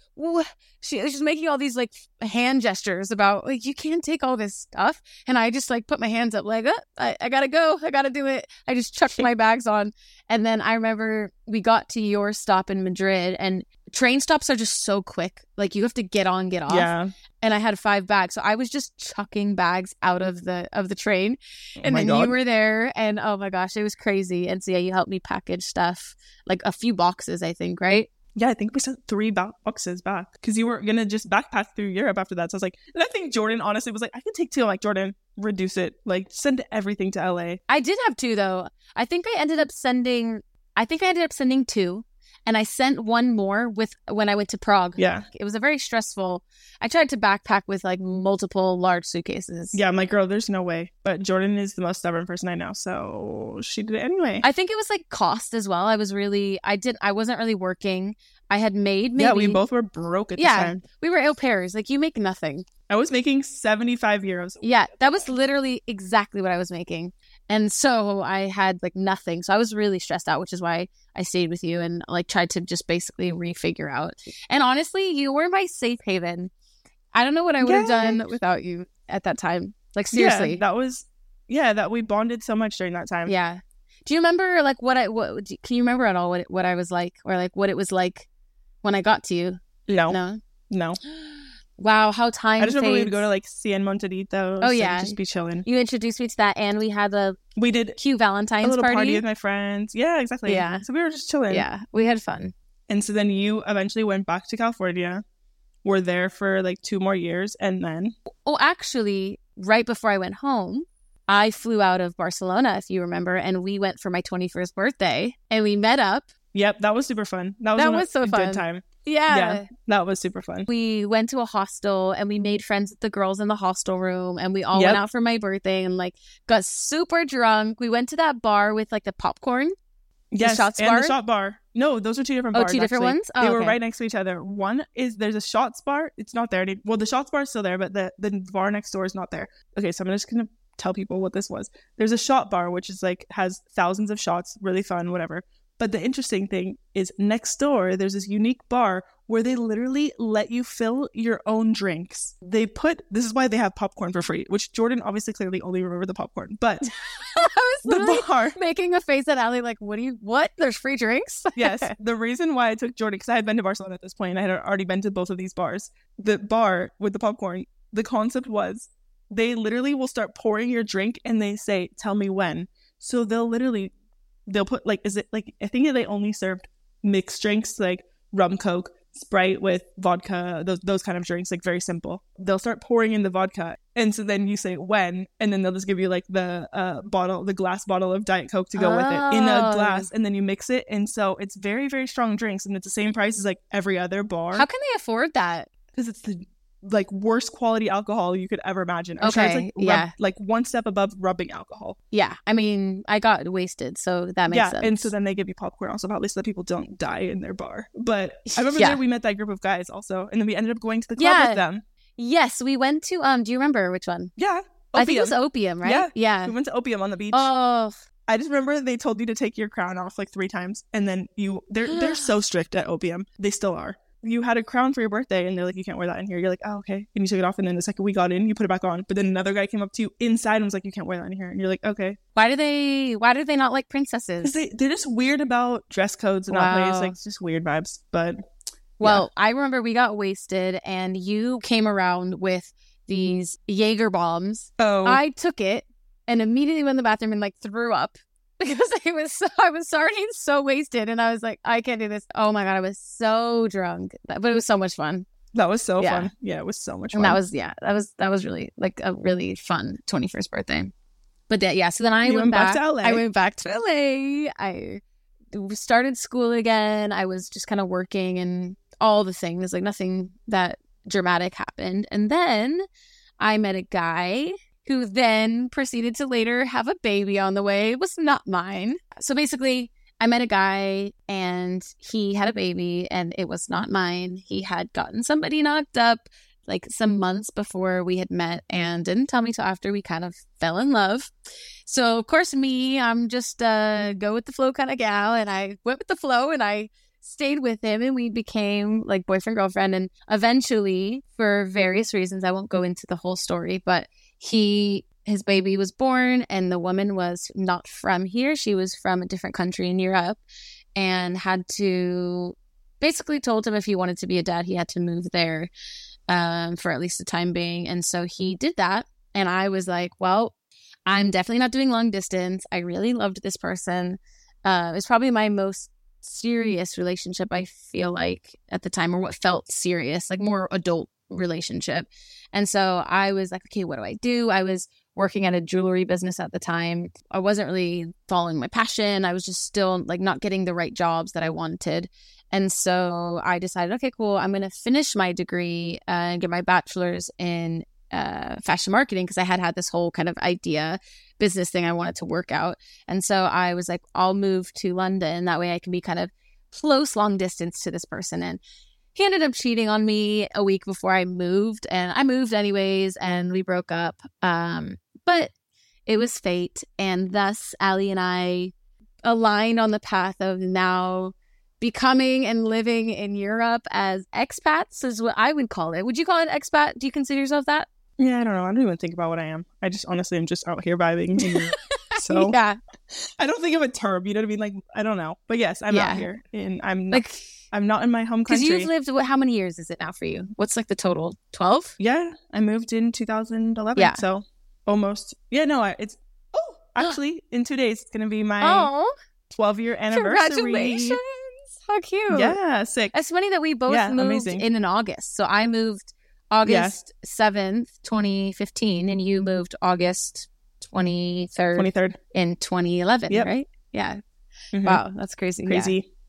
she was making all these like hand gestures about like you can't take all this stuff, and I just like put my hands up like, oh, I, I gotta go, I gotta do it. I just chucked my bags on, and then I remember we got to your stop in Madrid, and train stops are just so quick. Like you have to get on, get off. Yeah. And I had five bags, so I was just chucking bags out of the of the train, Oh and my then God. you were there, and oh my gosh, it was crazy. And so yeah, you helped me package stuff, like a few boxes, I think, right? Yeah, I think we sent three boxes back because you were gonna just backpack through Europe after that. So I was like, and I think Jordan honestly was like, I can take two. I'm like, Jordan, reduce it. Like, send everything to LA. I did have two though. I think I ended up sending. I think I ended up sending two, and I sent one more with when I went to Prague. Yeah, It was a very stressful. I tried to backpack with like multiple large suitcases. yeah. I'm like, girl, there's no way. But Jordan is the most stubborn person I know, so she did it anyway. I think it was like cost as well. I was really, I did, I wasn't really working. I had made maybe. yeah, we both were broke at Yeah. the time. Yeah. We were au pairs. Like you make nothing. I was making 75 euros. Yeah, that was literally exactly what I was making. And so I had like nothing. So I was really stressed out, which is why I stayed with you and like tried to just basically refigure out. And honestly, you were my safe haven. I don't know what I would have done without you at that time. Like seriously. Yeah, that was yeah, that we bonded so much during that time. Yeah. Do you remember like what I what do- can you remember at all what what I was like or like what it was like when I got to you? No, no. No. Wow, how time I just remember we would go to like Cien Montaditos. Oh, and yeah. just be chilling. You introduced me to that and we had a We did cute Valentine's a little party. party. with my friends. Yeah, exactly. Yeah. So we were just chilling. yeah, we had fun. And so then you eventually went back to California. Were there for like two more years, and then Oh, actually, right before I went home, I flew out of Barcelona, if you remember, and we went for my 21st birthday and we met up. yep, that was super fun. That was That was so a fun. good time. Yeah. Yeah. That was super fun. We went to a hostel and we made friends with the girls in the hostel room and we all Yep. went out for my birthday and like got super drunk. We went to that bar with like the popcorn. Yes, Shots and bar? the shot bar. No, those are two different Oh, bars. two different actually. ones? Oh, they were right next to each other. One is there's a shots bar. It's not there. any- Well, the shots bar is still there, but the the bar next door is not there. Okay, so I'm just gonna tell people what this was. There's a shot bar which is like has thousands of shots, really fun, whatever. But the interesting thing is next door there's this unique bar where they literally let you fill your own drinks. They put this is why they have popcorn for free, which Jordan obviously clearly only remember the popcorn, but I was the bar making a face at Allie like, what do you, what? There's free drinks? yes, the reason why I took Jordan because I had been to Barcelona at this point. I had already been to both of these bars. The bar with the popcorn. The concept was they literally will start pouring your drink and they say, "Tell me when." So they'll literally they'll put like is it like I think they only served mixed drinks like rum coke, Sprite with vodka, those those kind of drinks, like very simple. They'll start pouring in the vodka, and so then you say when, and then they'll just give you like the uh, bottle, the glass bottle of Diet Coke to go with it in a Oh. glass, and then you mix it, and so it's very very strong drinks, and it's the same price as like every other bar How can they afford that? because it's the like worst quality alcohol you could ever imagine. I'm sure it's Okay, like rub- yeah. like one step above rubbing alcohol. Yeah. I mean, I got wasted, so that makes yeah, sense. and so then they give you popcorn also, probably so that people don't die in their bar. But I remember Yeah. there we met that group of guys also, and then we ended up going to the club Yeah. with them. yes, we went to, um, do you remember which one? Yeah, I think it was Opium. Opium, right? Yeah. Yeah. We went to Opium on the beach. Oh, I just remember they told you to take your crown off like three times, and then you they're they're so strict at Opium. They still are. You had a crown for your birthday, and they're like, you can't wear that in here. You're like, oh okay, and you took it off, and then the second we got in, you put it back on. But then another guy came up to you inside and was like, you can't wear that in here, and you're like, okay, why do they, why do they not like princesses? they they're just weird about dress codes and all that Wow. place. Like it's just weird vibes. But Well, I remember we got wasted and you came around with these Jaeger bombs. oh, I took it and immediately went in the bathroom and like threw up because I was so, I was already so wasted and I was like I can't do this. Oh my god, I was so drunk, but it was so much fun. that was so yeah. fun. Yeah, it was so much fun. And that was yeah, that was that was really like a really fun twenty first birthday. But that yeah, so then I went, went back back. to LA. I went back to LA. I started school again. I was just kind of working and all the things like nothing that dramatic happened. And then I met a guy who then proceeded to later have a baby on the way. It was not mine. So basically, I met a guy and he had a baby and it was not mine. He had gotten somebody knocked up like some months before we had met and didn't tell me till after we kind of fell in love. So of course me, I'm just uh go with the flow kind of gal and I went with the flow and I stayed with him and we became like boyfriend girlfriend and eventually for various reasons I won't go into the whole story but he his baby was born and the woman was not from here. She was from a different country in Europe and had to basically told him if he wanted to be a dad he had to move there um, for at least the time being. And so he did that. And I was like well I'm definitely not doing long distance. I really loved this person. Uh, it's probably my most serious relationship I feel like at the time or what felt serious like more adult relationship. And so I was like okay what do I do? I was working at a jewelry business at the time. I wasn't really following my passion. I was just still like not getting the right jobs that I wanted. And so I decided okay cool. I'm going to finish my degree and get my bachelor's in uh, fashion marketing because I had had this whole kind of idea business thing I wanted to work out. And so I was like, I'll move to London. That way I can be kind of close long distance to this person. And he ended up cheating on me a week before I moved. And I moved anyways, and we broke up. Um, but it was fate. And thus, Allie and I aligned on the path of now becoming and living in Europe as expats, is what I would call it. Would you call it expat? Do you consider yourself that? Yeah, I don't know. I don't even think about what I am. I just honestly am just out here vibing. so yeah, I don't think of a term. You know what I mean? Like I don't know. But yes, I'm Yeah. out here and I'm not, like I'm not in my home country. because you've lived. what- How many years is it now for you? What's like the total? Twelve. yeah, I moved in 2011. Yeah. So almost. Yeah, no, I, it's oh, actually in 2 days it's going to be my Oh, 12 year anniversary. congratulations! How cute. Yeah, sick. It's funny that we both Yeah, moved amazing. in in August. So I moved August seventh, twenty fifteen, and you moved August twenty third 23rd. in twenty eleven. Yep. Right? Yeah. Mhm. Wow, that's crazy. Yeah.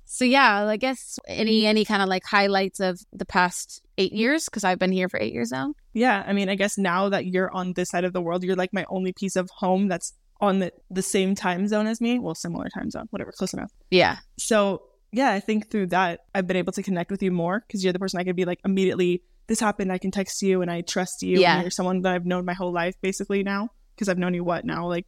So yeah, I guess any mm-hmm. any kind of like highlights of the past eight years because I've been here for eight years now. Yeah, I mean, I guess now that you're on this side of the world, you're like my only piece of home that's on the, the same time zone as me. Well, similar time zone, whatever, close enough. Yeah. So, yeah, I think through that, I've been able to connect with you more because you're the person I could be like immediately, this happened, I can text you and I trust you. Yeah. And you're someone that I've known my whole life basically now because I've known you what now? Like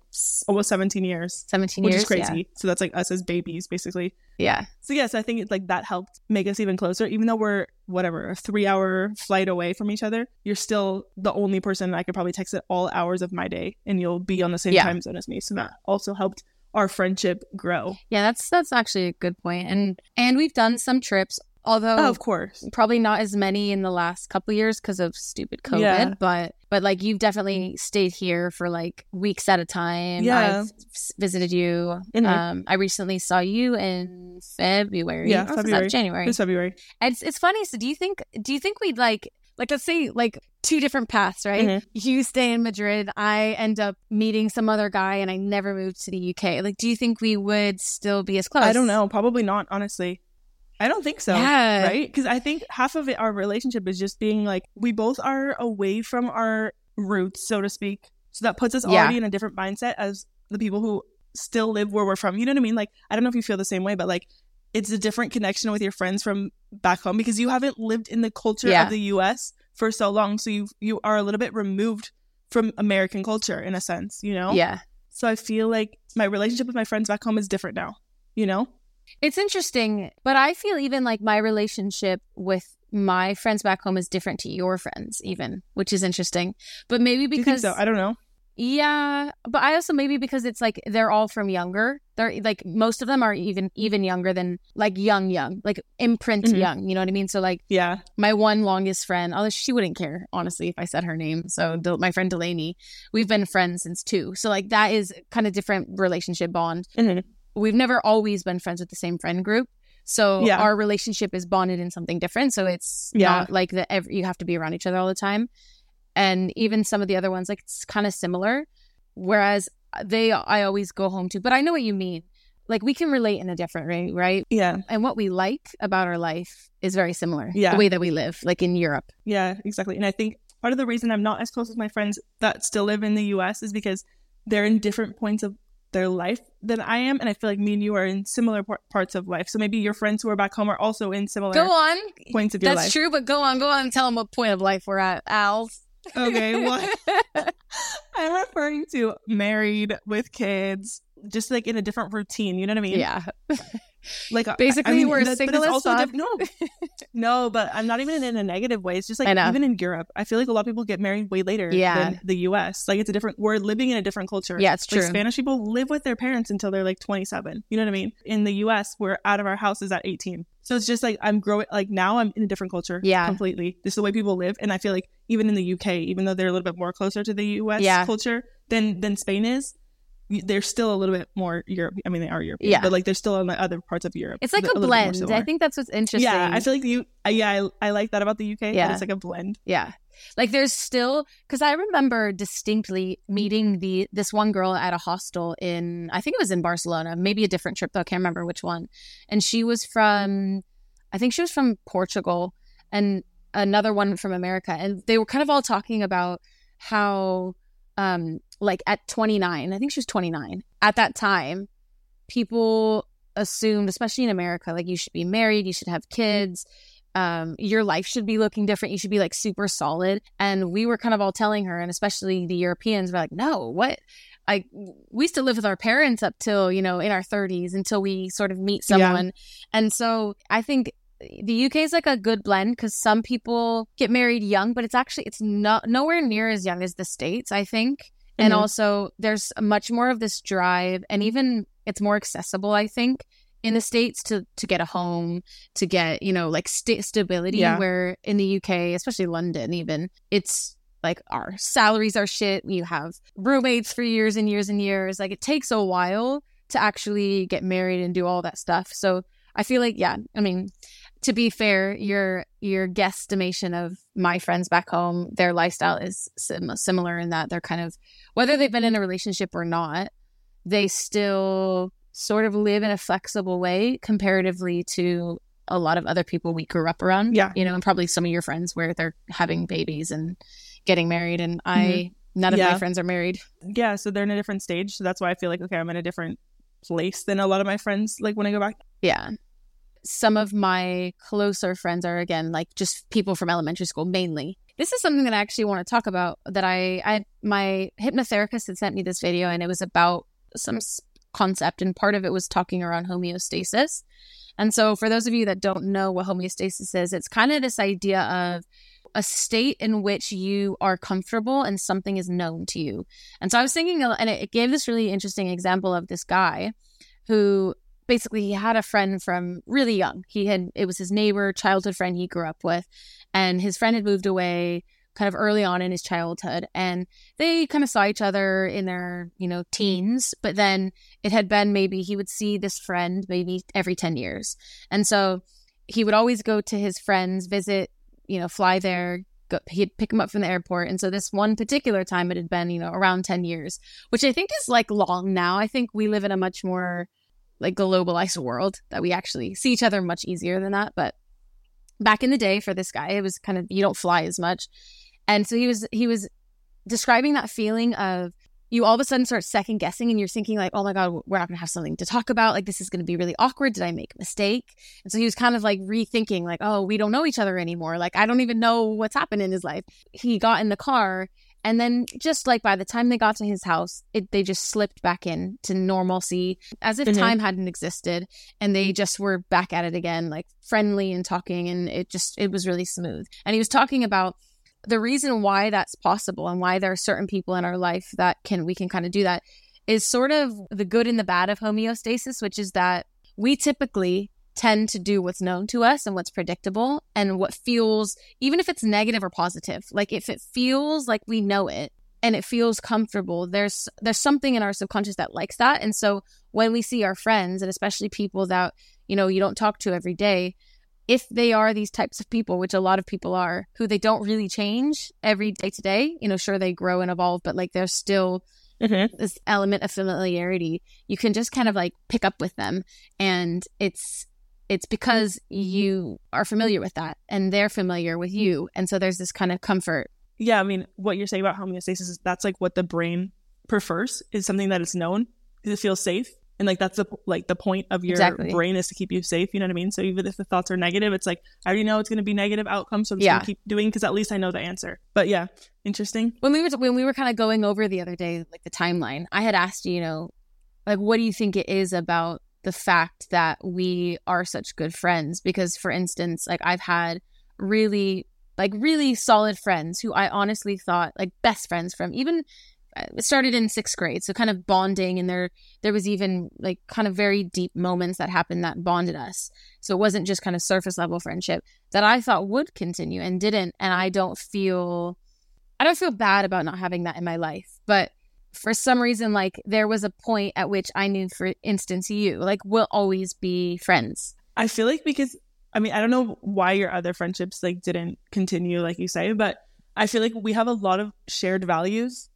almost 17 years, Seventeen which years. Which is crazy. So that's like us as babies basically. Yeah. So yes, I think it's like that helped make us even closer. Even though we're whatever a three-hour flight away from each other, you're still the only person I could probably text at all hours of my day, and you'll be on the same Yeah. time zone as me. So that also helped our friendship grow. Yeah. That's that's actually a good point. And and we've done some trips, although Oh, of course. probably not as many in the last couple years because of stupid COVID. Yeah. But but like you've definitely stayed here for like weeks at a time. Yeah. I've visited you. Mhm. Um, I recently saw you in February. Yeah, that February. January. It's February. And It's it's funny. So do you think do you think we'd like like let's say like two different paths, right? Mhm. You stay in Madrid, I end up meeting some other guy, and I never moved to the UK. Like, do you think we would still be as close? I don't know. Probably not. Honestly, I don't think so. yeah, Right? Because I think half of it, our relationship is just being like we both are away from our roots, so to speak. So that puts us Yeah. already in a different mindset as the people who still live where we're from. You know what I mean? Like I don't know if you feel the same way, but like it's a different connection with your friends from back home because you haven't lived in the culture Yeah. of the U.S. for so long, so you you are a little bit removed from American culture in a sense. You know? Yeah. So I feel like my relationship with my friends back home is different now. You know? It's interesting, but I feel even like my relationship with my friends back home is different to your friends, even, which is interesting. But maybe Do because, so? I don't know. yeah, but I also maybe because it's like they're all from younger. They're like most of them are even even younger than like young, young, like imprint Mhm. young. You know what I mean? So like Yeah. my one longest friend, although she wouldn't care honestly if I said her name. So my friend Delaney, we've been friends since two. So like that is kind of different relationship bond. Mhm. We've never always been friends with the same friend group. So Yeah. our relationship is bonded in something different. So it's Yeah. not like that ev- you have to be around each other all the time. And even some of the other ones, like it's kind of similar. Whereas uh, they, I always go home to. But I know what you mean. Like we can relate in a different way, right? Yeah. And what we like about our life is very similar. Yeah. The way that we live, like in Europe. Yeah, exactly. And I think part of the reason I'm not as close with my friends that still live in the US is because they're in different points of their life than I am. And I feel like me and you are in similar par- parts of life. So maybe your friends who are back home are also in similar Go on. points of your That's life. true, but go on, go on and tell them what point of life we're at, Al. Okay, well, I'm referring to married with kids, just like in a different routine. You know what I mean? yeah. Like Basically, I mean, we're that- single it's as also fuck. diff- no, no, but I'm not even in a negative way. It's just like even in Europe, I feel like a lot of people get married way later Yeah. than the U.S. Like it's a different. We're living in a different culture. Yeah, it's Like true. Spanish people live with their parents until they're like 27. You know what I mean? In the U.S., we're out of our houses at 18. So it's just like I'm growing. Like now, I'm in a different culture. Yeah. completely. This is the way people live, and I feel like even in the UK, even though they're a little bit more closer to the U.S. Yeah. culture than than Spain is. They're still a little bit more Europe. I mean, they are European, Yeah. but like they're still in the other parts of Europe. It's like a more blend. I think that's what's interesting. Yeah, I feel like you. Uh, yeah, I, I like that about the UK. Yeah, Yeah. it's like a blend. Yeah. Like there's still because I remember distinctly meeting the this one girl at a hostel in I think it was in Barcelona, maybe a different trip though, I can't remember which one. And she was from I think she was from Portugal and another one from America. And they were kind of all talking about how um like at 29, I think she was 29. At that time, people assumed, especially in America, like you should be married, you should have kids, um, your life should be looking different. You should be like super solid. And we were kind of all telling her, and especially the Europeans were like, no, what? I we used to live with our parents up till you know in our 30s until we sort of meet Yeah. someone, and so I think the UK is like a good blend because some people get married young, but it's actually it's not nowhere near as young as the states, I think. And Mhm. also, there's much more of this drive, and even it's more accessible, I think, in the states to to get a home, to get you know like sta- stability. Yeah. Where in the UK, especially London, even it's like our salaries are shit. You have roommates for years and years and years. Like it takes a while to actually get married and do all that stuff. So I feel like, yeah, I mean, to be fair, your your guesstimation of my friends back home, their lifestyle is sim- similar in that they're kind of whether they've been in a relationship or not, they still sort of live in a flexible way comparatively to a lot of other people we grew up around. Yeah. You know, and probably some of your friends where they're having babies and getting married and I mm-hmm. none of Yeah. my friends are married. Yeah, so they're in a different stage. So that's why I feel like okay, I'm in a different place than a lot of my friends. Like when I go back, Yeah. Some of my closer friends are again like just people from elementary school mainly. This is something that I actually want to talk about that I I my hypnotherapist had sent me this video and it was about some concept and part of it was talking around homeostasis. And so for those of you that don't know what homeostasis is, it's kind of this idea of a state in which you are comfortable and something is known to you. And so I was thinking, and it gave this really interesting example of this guy who basically he had a friend from really young. He had it was his neighbor, childhood friend he grew up with, and his friend had moved away kind of early on in his childhood and they kind of saw each other in their, you know, teens, but then it had been maybe he would see this friend maybe every 10 years. And so he would always go to his friends, visit, you know, fly there, go, he'd pick him up from the airport. And so this one particular time it had been, you know, around 10 years, which I think is like long now. I think we live in a much more like globalized world that we actually see each other much easier than that. But back in the day for this guy, it was kind of you don't fly as much. And so he was he was describing that feeling of you all of a sudden start second guessing and you're thinking like, oh my God, we're not gonna have something to talk about. Like this is gonna be really awkward. Did I make a mistake? And so he was kind of like rethinking, like, oh, we don't know each other anymore. Like I don't even know what's happened in his life. He got in the car and then just like by the time they got to his house, it, they just slipped back in to normalcy as if Mhm. time hadn't existed and they just were back at it again, like friendly and talking. And it just, it was really smooth. And he was talking about the reason why that's possible and why there are certain people in our life that can, we can kind of do that is sort of the good and the bad of homeostasis, which is that we typically tend to do what's known to us and what's predictable and what feels even if it's negative or positive like if it feels like we know it and it feels comfortable there's there's something in our subconscious that likes that. And so when we see our friends and especially people that you know you don't talk to every day if they are these types of people which a lot of people are who they don't really change every day to day you know sure they grow and evolve but like there's still mm-hmm. this element of familiarity you can just kind of like pick up with them. And it's it's because mm-hmm. you are familiar with that and they're familiar with mm-hmm. you and so there's this kind of comfort Yeah, I mean, what you're saying about homeostasis is that's like what the brain prefers is something that is known because it feels safe. And like that's the like the point of your Exactly. brain is to keep you safe. You know what I mean? So even if the thoughts are negative, it's like I already know it's going to be negative outcome, so I'm just Yeah. going to keep doing because at least I know the answer. But yeah, interesting. when we were when we were kind of going over the other day like the timeline i had asked you you know like what do you think it is about the fact that we are such good friends because for instance like i've had really like really solid friends who i honestly thought like best friends from even uh, it started in sixth grade so kind of bonding and there there was even like kind of very deep moments that happened that bonded us. So it wasn't just kind of surface level friendship that i thought would continue and didn't and i don't feel I don't feel bad about not having that in my life, but for some reason, like there was a point at which I knew, for instance, you like we'll always be friends. I feel like because I mean I don't know why your other friendships like didn't continue like you say, but I feel like we have a lot of shared values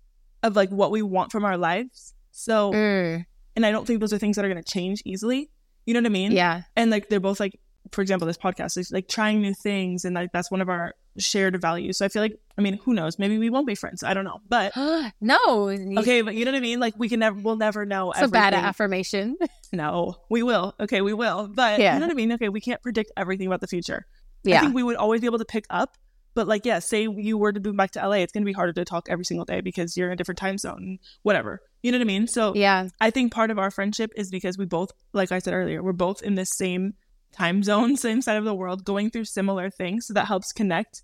of like what we want from our lives. So Mm, and I don't think those are things that are going to change easily. You know what I mean? yeah, and like they're both like for example this podcast is like trying new things and like that's one of our shared values. So i feel like i mean who knows? Maybe we won't be friends. I don't know. But no, okay but you know what i mean? Like we can never we'll never know so bad affirmation. no. We will. Okay we will. But Yeah. you know what i mean? Okay we can't predict everything about the future. I yeah, think we would always be able to pick up but like yeah say you were to move back to la it's going to be harder to talk every single day because you're in a different time zone whatever. You know what i mean? So yeah, I think part of our friendship is because we both, like I said earlier, we're both in this same time zone, same side of the world, going through similar things. So that helps connect.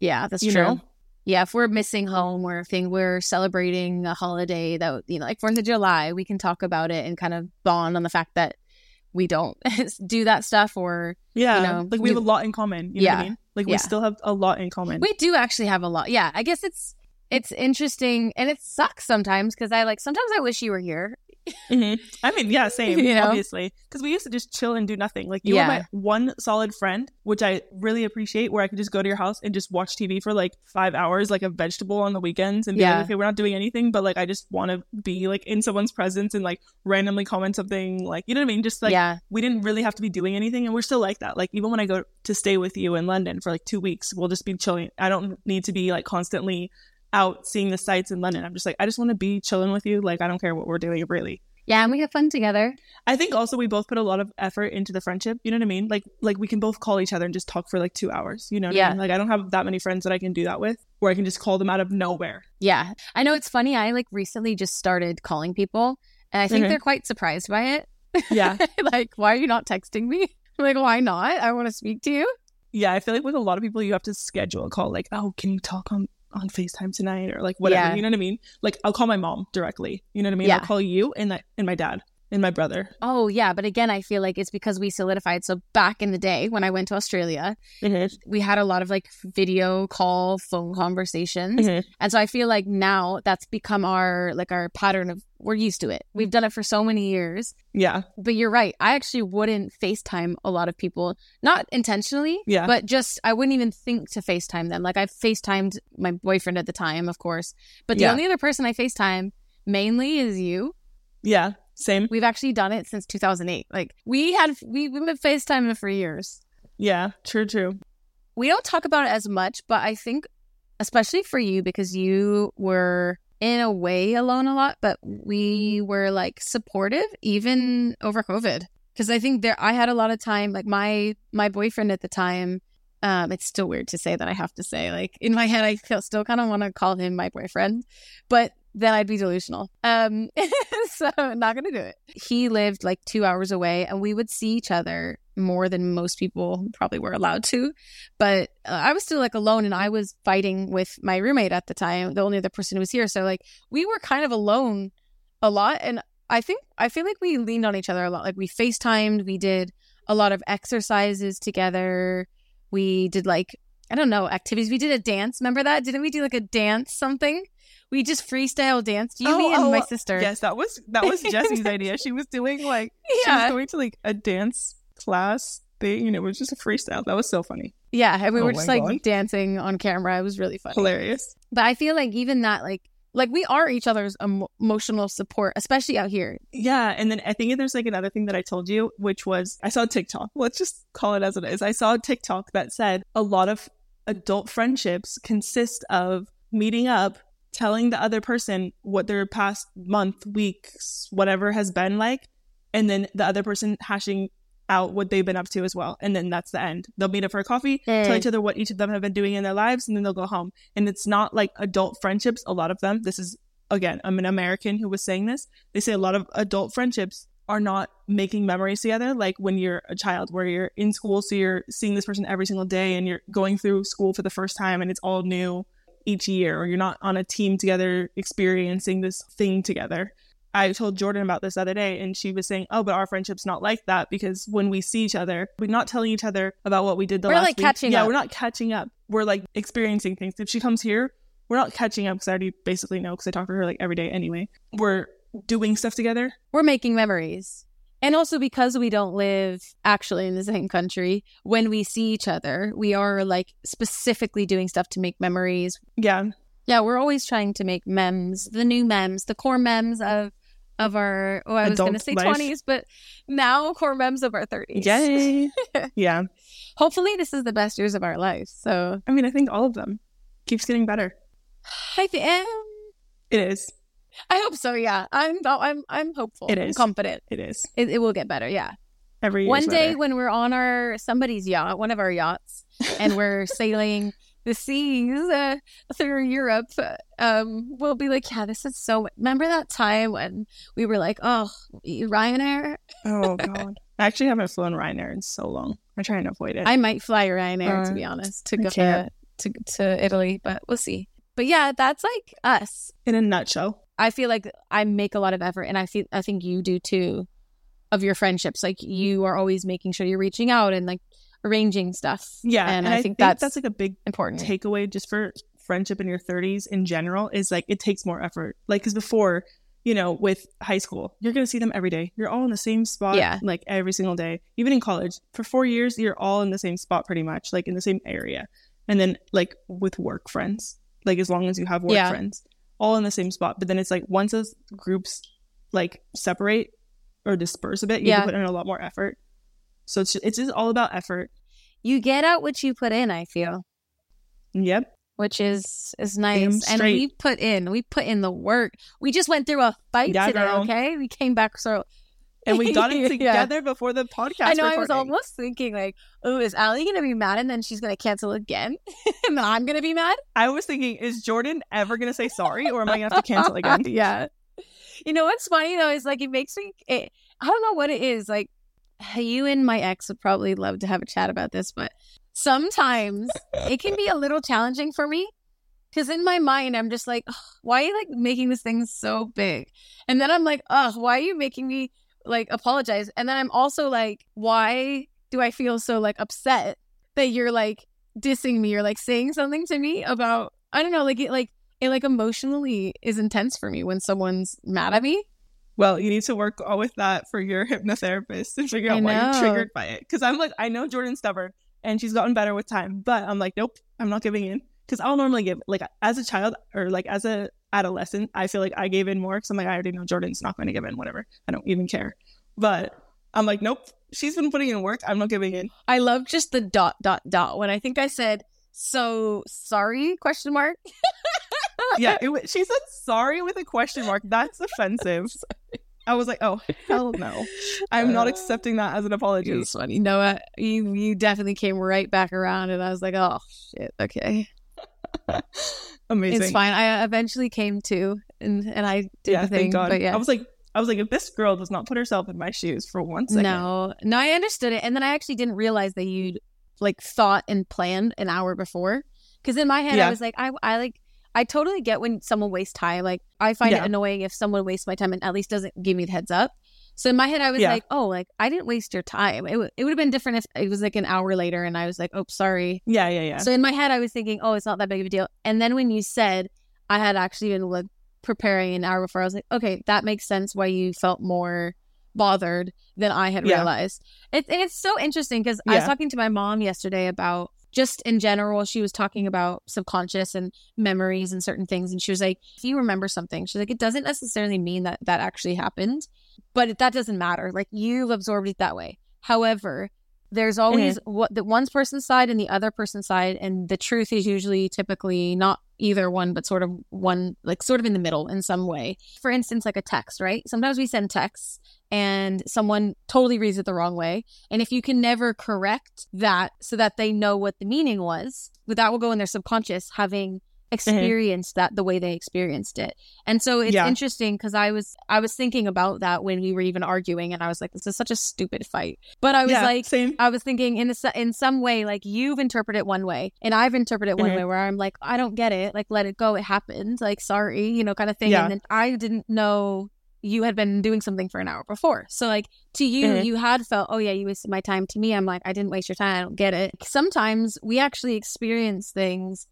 Yeah, that's You true. know? Yeah, if we're missing home or if we're celebrating a holiday that you know, like Fourth of July, we can talk about it and kind of bond on the fact that we don't do that stuff or Yeah. know, like we have a lot in common. You know what Yeah. I mean? Like we Yeah. still have a lot in common. we do actually have a lot. Yeah, I guess it's it's interesting and it sucks sometimes because I like sometimes I wish you were here. Mhm. I mean, yeah, same, You know? obviously. Because we used to just chill and do nothing. Like, you Yeah. were my one solid friend, which I really appreciate, where I could just go to your house and just watch TV for like five hours, like a vegetable on the weekends, and be Yeah. like, okay, we're not doing anything, but like, I just want to be like in someone's presence and like randomly comment something. Like, you know what I mean? Just like, yeah, we didn't really have to be doing anything, and we're still like that. Like, even when I go to stay with you in London for like two weeks, we'll just be chilling. I don't need to be like constantly out seeing the sights in London. I'm just like, I just want to be chilling with you. Like, I don't care what we're doing, really. yeah, and we have fun together. I think also we both put a lot of effort into the friendship. You know what I mean? Like like we can both call each other and just talk for like two hours. You know? What I Yeah. mean? Like I don't have that many friends that I can do that with, where I can just call them out of nowhere. Yeah, I know it's funny. I like recently just started calling people, and I think Mhm. they're quite surprised by it. Yeah, like, why are you not texting me? I'm like, why not? I want to speak to you. yeah. I feel like with a lot of people, you have to schedule a call. Like, oh, can you talk on on Facetime tonight or like whatever? Yeah. You know what I mean? Like I'll call my mom directly. You know what I mean? Yeah. I'll call you and that and my dad and my brother. Oh yeah, but again, I feel like it's because we solidified. So back in the day when I went to Australia, we had a lot of like video call, phone conversations, Mhm. and so I feel like now that's become our like our pattern of we're used to it. We've done it for so many years. Yeah, But you're right. I actually wouldn't FaceTime a lot of people, not intentionally, Yeah. but just I wouldn't even think to FaceTime them. Like I FaceTimed my boyfriend at the time, of course, but the Yeah. only other person I FaceTime mainly is you. yeah. Same. We've actually done it since 2008. Like we had we, we've been FaceTiming for years. Yeah. True. True. We don't talk about it as much, but I think especially for you because you were in a way alone a lot, but we were like supportive even over COVID. Because I think there I had a lot of time, like my my boyfriend at the time, um, it's still weird to say that I have to say. Like in my head I feel still kind of want to call him my boyfriend, but then I'd be delusional. Um so not gonna do it. He lived like two hours away and we would see each other more than most people probably were allowed to but uh, I was still like alone and I was fighting with my roommate at the time, the only other person who was here. So like we were kind of alone a lot. And I think, I feel like we leaned on each other a lot. Like we FaceTimed, we did a lot of exercises together. We did like, I don't know, activities. We did a dance. Remember that? Didn't we do like a dance something? We just freestyle danced. You, Oh, me, and oh, my uh, sister. Yes, that was that was Jessie's idea. She was doing like she was going to like a dance class thing, and it was just a freestyle. That was so funny, Yeah. And we Oh were just like God. dancing on camera. It was really funny. hilarious. But I feel like even that, like, like we are each other's emo- emotional support, especially out here. Yeah, and then I think there's like another thing that I told you, which was I saw TikTok. Let's just call it as it is. I saw a TikTok that said a lot of adult friendships consist of meeting up, telling the other person what their past month, weeks, whatever has been like, and then the other person hashing out what they've been up to as well. And then that's the end. They'll meet up for a coffee, tell Mm. each other what each of them have been doing in their lives, and then they'll go home. And it's not like adult friendships, a lot of them. This is again, I'm an American who was saying this. They say a lot of adult friendships are not making memories together like when you're a child where you're in school so you're seeing this person every single day and you're going through school for the first time and it's all new each year or you're not on a team together experiencing this thing together. I told Jordan about this the other day and she was saying, "Oh, but our friendship's not like that because when we see each other, we're not telling each other about what we did the We're, last like, week. catching yeah, up. we're not catching up. We're like experiencing things. If she comes here, we're not catching up because I already basically know because I talk to her like every day anyway. We're doing stuff together. We're making memories. And also because we don't live actually in the same country, when we see each other, we are like specifically doing stuff to make memories. Yeah, Yeah, we're always trying to make memes, the new memes, the core memes of of our oh, I was Adult gonna say twenties, but now core memes of our thirties. yay, yeah. Hopefully this is the best years of our lives. So I mean, I think all of them keeps getting better. I think um, It is. I hope so. Yeah, I'm. I'm. I'm hopeful. It is. I'm confident. It is. It, it will get better. Yeah. Every year One day better. when we're on our somebody's yacht, one of our yachts, and we're sailing the seas uh, through Europe, uh, um, we'll be like, yeah, this is so. Remember that time when we were like, oh, Ryanair? Oh god. I actually haven't flown Ryanair in so long. I try and avoid it. I might fly Ryanair to Uh, be honest to go to, to to Italy, but we'll see. But yeah, that's like us. in a nutshell. I feel like I make a lot of effort, and I feel I think you do too, of your friendships. Like you are always making sure you're reaching out and like arranging stuff. Yeah, and, I, think, that's, like a big important. takeaway just for friendship in your 30s in general is like it takes more effort. Like because before, you know, with high school, you're gonna see them every day. You're all in the same spot, Yeah. like every single day. Even in college, for four years, you're all in the same spot pretty much, like in the same area. And then like with work friends, like as long as you have work Yeah. friends, all in the same spot. But then it's like once those groups like separate or disperse a bit, you have to put in a lot more effort. So it's it's just all about effort. you get out what you put in. I feel, Yep. which is is nice, and we put in we put in the work. We just went through a fight Yeah, today. girl. Okay, we came back so. And we got it Yeah. together before the podcast. I know. I was almost thinking like, oh, is Allie gonna be mad and then she's gonna cancel again, and then I'm gonna be mad? I was thinking, is Jordan ever gonna say sorry, or am I gonna have to cancel again? yeah. You know what's funny though is like it makes me. It, I don't know what it is. Like you and my ex would probably love to have a chat about this, but sometimes it can be a little challenging for me because in my mind I'm just like, why are you like making this thing so big? And then I'm like, oh, why are you making me like apologize? And then I'm also like, why do I feel so like upset that you're like dissing me or like saying something to me about I don't know, like it like it like emotionally is intense for me when someone's mad at me. Well, you need to work all with that for your hypnotherapist and figure out why you're triggered by it. Because I'm like, I know Jordan's stubborn, and she's gotten better with time, but I'm like, nope, I'm not giving in. Because I'll normally give, like, as a child or like as a adolescent, I feel like I gave in more because I'm like, I already know Jordan's not going to give in, whatever. I don't even care. But I'm like, nope, she's been putting in work. I'm not giving in. I love just the dot dot dot when I think I said so sorry question mark. yeah, it, she said sorry with a question mark. That's offensive. I was like, oh hell no, I'm not Uh, accepting that as an apology. was funny. Noah, you you definitely came right back around and I was like, oh shit, okay. Amazing. It's fine. I uh, eventually came to and and I did yeah, the thing. thank God. But yeah. I was like, I was like, if this girl does not put herself in my shoes for one second, No, no, I understood it, and then I actually didn't realize that you'd like thought and planned an hour before. Because in my head, Yeah. I was like, I, I like, I totally get when someone wastes time. Like, I find Yeah. it annoying if someone wastes my time and at least doesn't give me the heads up. So in my head, I was Yeah. like, oh, like I didn't waste your time. It would it would have been different if it was like an hour later, and I was like, oh, sorry. yeah, yeah, yeah, So in my head, I was thinking, oh, it's not that big of a deal. And then when you said I had actually been like preparing an hour before, I was like, okay, that makes sense why you felt more bothered than I had Yeah. realized. It, it's so interesting because I was talking to my mom yesterday about just in general, she was talking about subconscious and memories and certain things. And she was like, if you remember something, she's like, it doesn't necessarily mean that that actually happened, but that doesn't matter. Like you've absorbed it that way. However, there's always mm-hmm. what the one person's side and the other person's side, and the truth is usually typically not either one, but sort of one, like sort of in the middle in some way. For instance, like a text, right? Sometimes we send texts and someone totally reads it the wrong way. And if you can never correct that so that they know what the meaning was, that will go in their subconscious having experienced that the way they experienced it. And so it's Yeah. interesting because I was I was thinking about that when we were even arguing and I was like, this is such a stupid fight. But I was yeah, like same. I was thinking in a, in some way, like you've interpreted it one way, and I've interpreted it one Mhm. way, where I'm like, I don't get it. Like, let it go. It happened. Like, sorry, you know, kind of thing. Yeah. And then I didn't know you had been doing something for an hour before. So, like, to you, Mhm. you had felt, oh yeah, you wasted my time. To me, I'm like, I didn't waste your time. I don't get it. Sometimes we actually experience things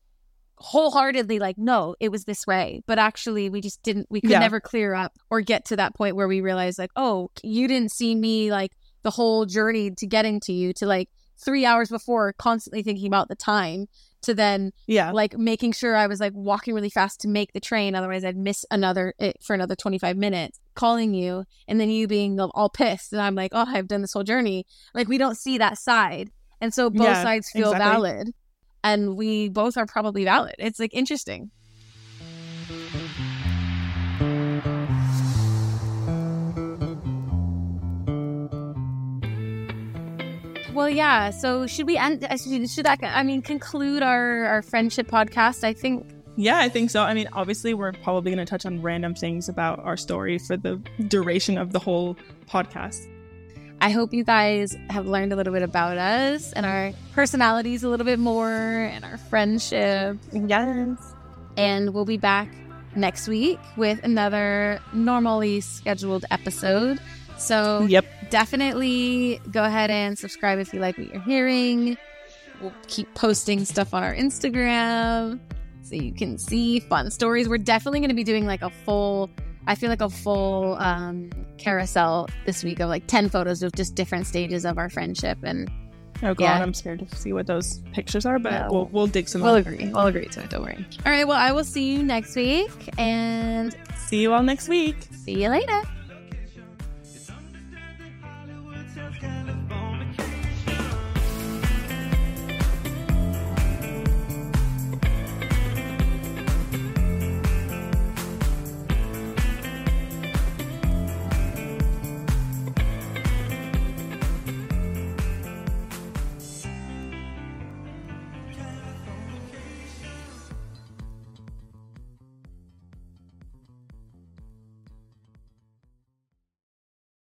wholeheartedly like no it was this way but actually we just didn't we could Yeah. never clear up or get to that point where we realize like oh you didn't see me like the whole journey to getting to you to like three hours before constantly thinking about the time to then Yeah, like making sure I was like walking really fast to make the train. Otherwise, I'd miss another it for another 25 minutes. Calling you and then you being all pissed. And I'm like, oh, I've done this whole journey. Like, we don't see that side. And so both Yeah, sides feel exactly. valid. And we both are probably valid. It's like interesting. Well, yeah. So should we end? uh, Should, should that? I mean, conclude our our friendship podcast? I think yeah, I think so. I mean, obviously, we're probably going to touch on random things about our story for the duration of the whole podcast. I hope you guys have learned a little bit about us and our personalities a little bit more and our friendship. Yes. And we'll be back next week with another normally scheduled episode. So, Yep. definitely go ahead and subscribe if you like what you're hearing. We'll keep posting stuff on our Instagram so you can see fun stories. We're definitely going to be doing like a full, I feel like a full um, carousel this week of like 10 photos of just different stages of our friendship. And Oh god, Yeah. I'm scared to see what those pictures are, but Yeah. we'll we'll dig some we'll out. agree. We'll agree to it. Don't worry. All right. Well, I will see you next week and See you all next week. see you later.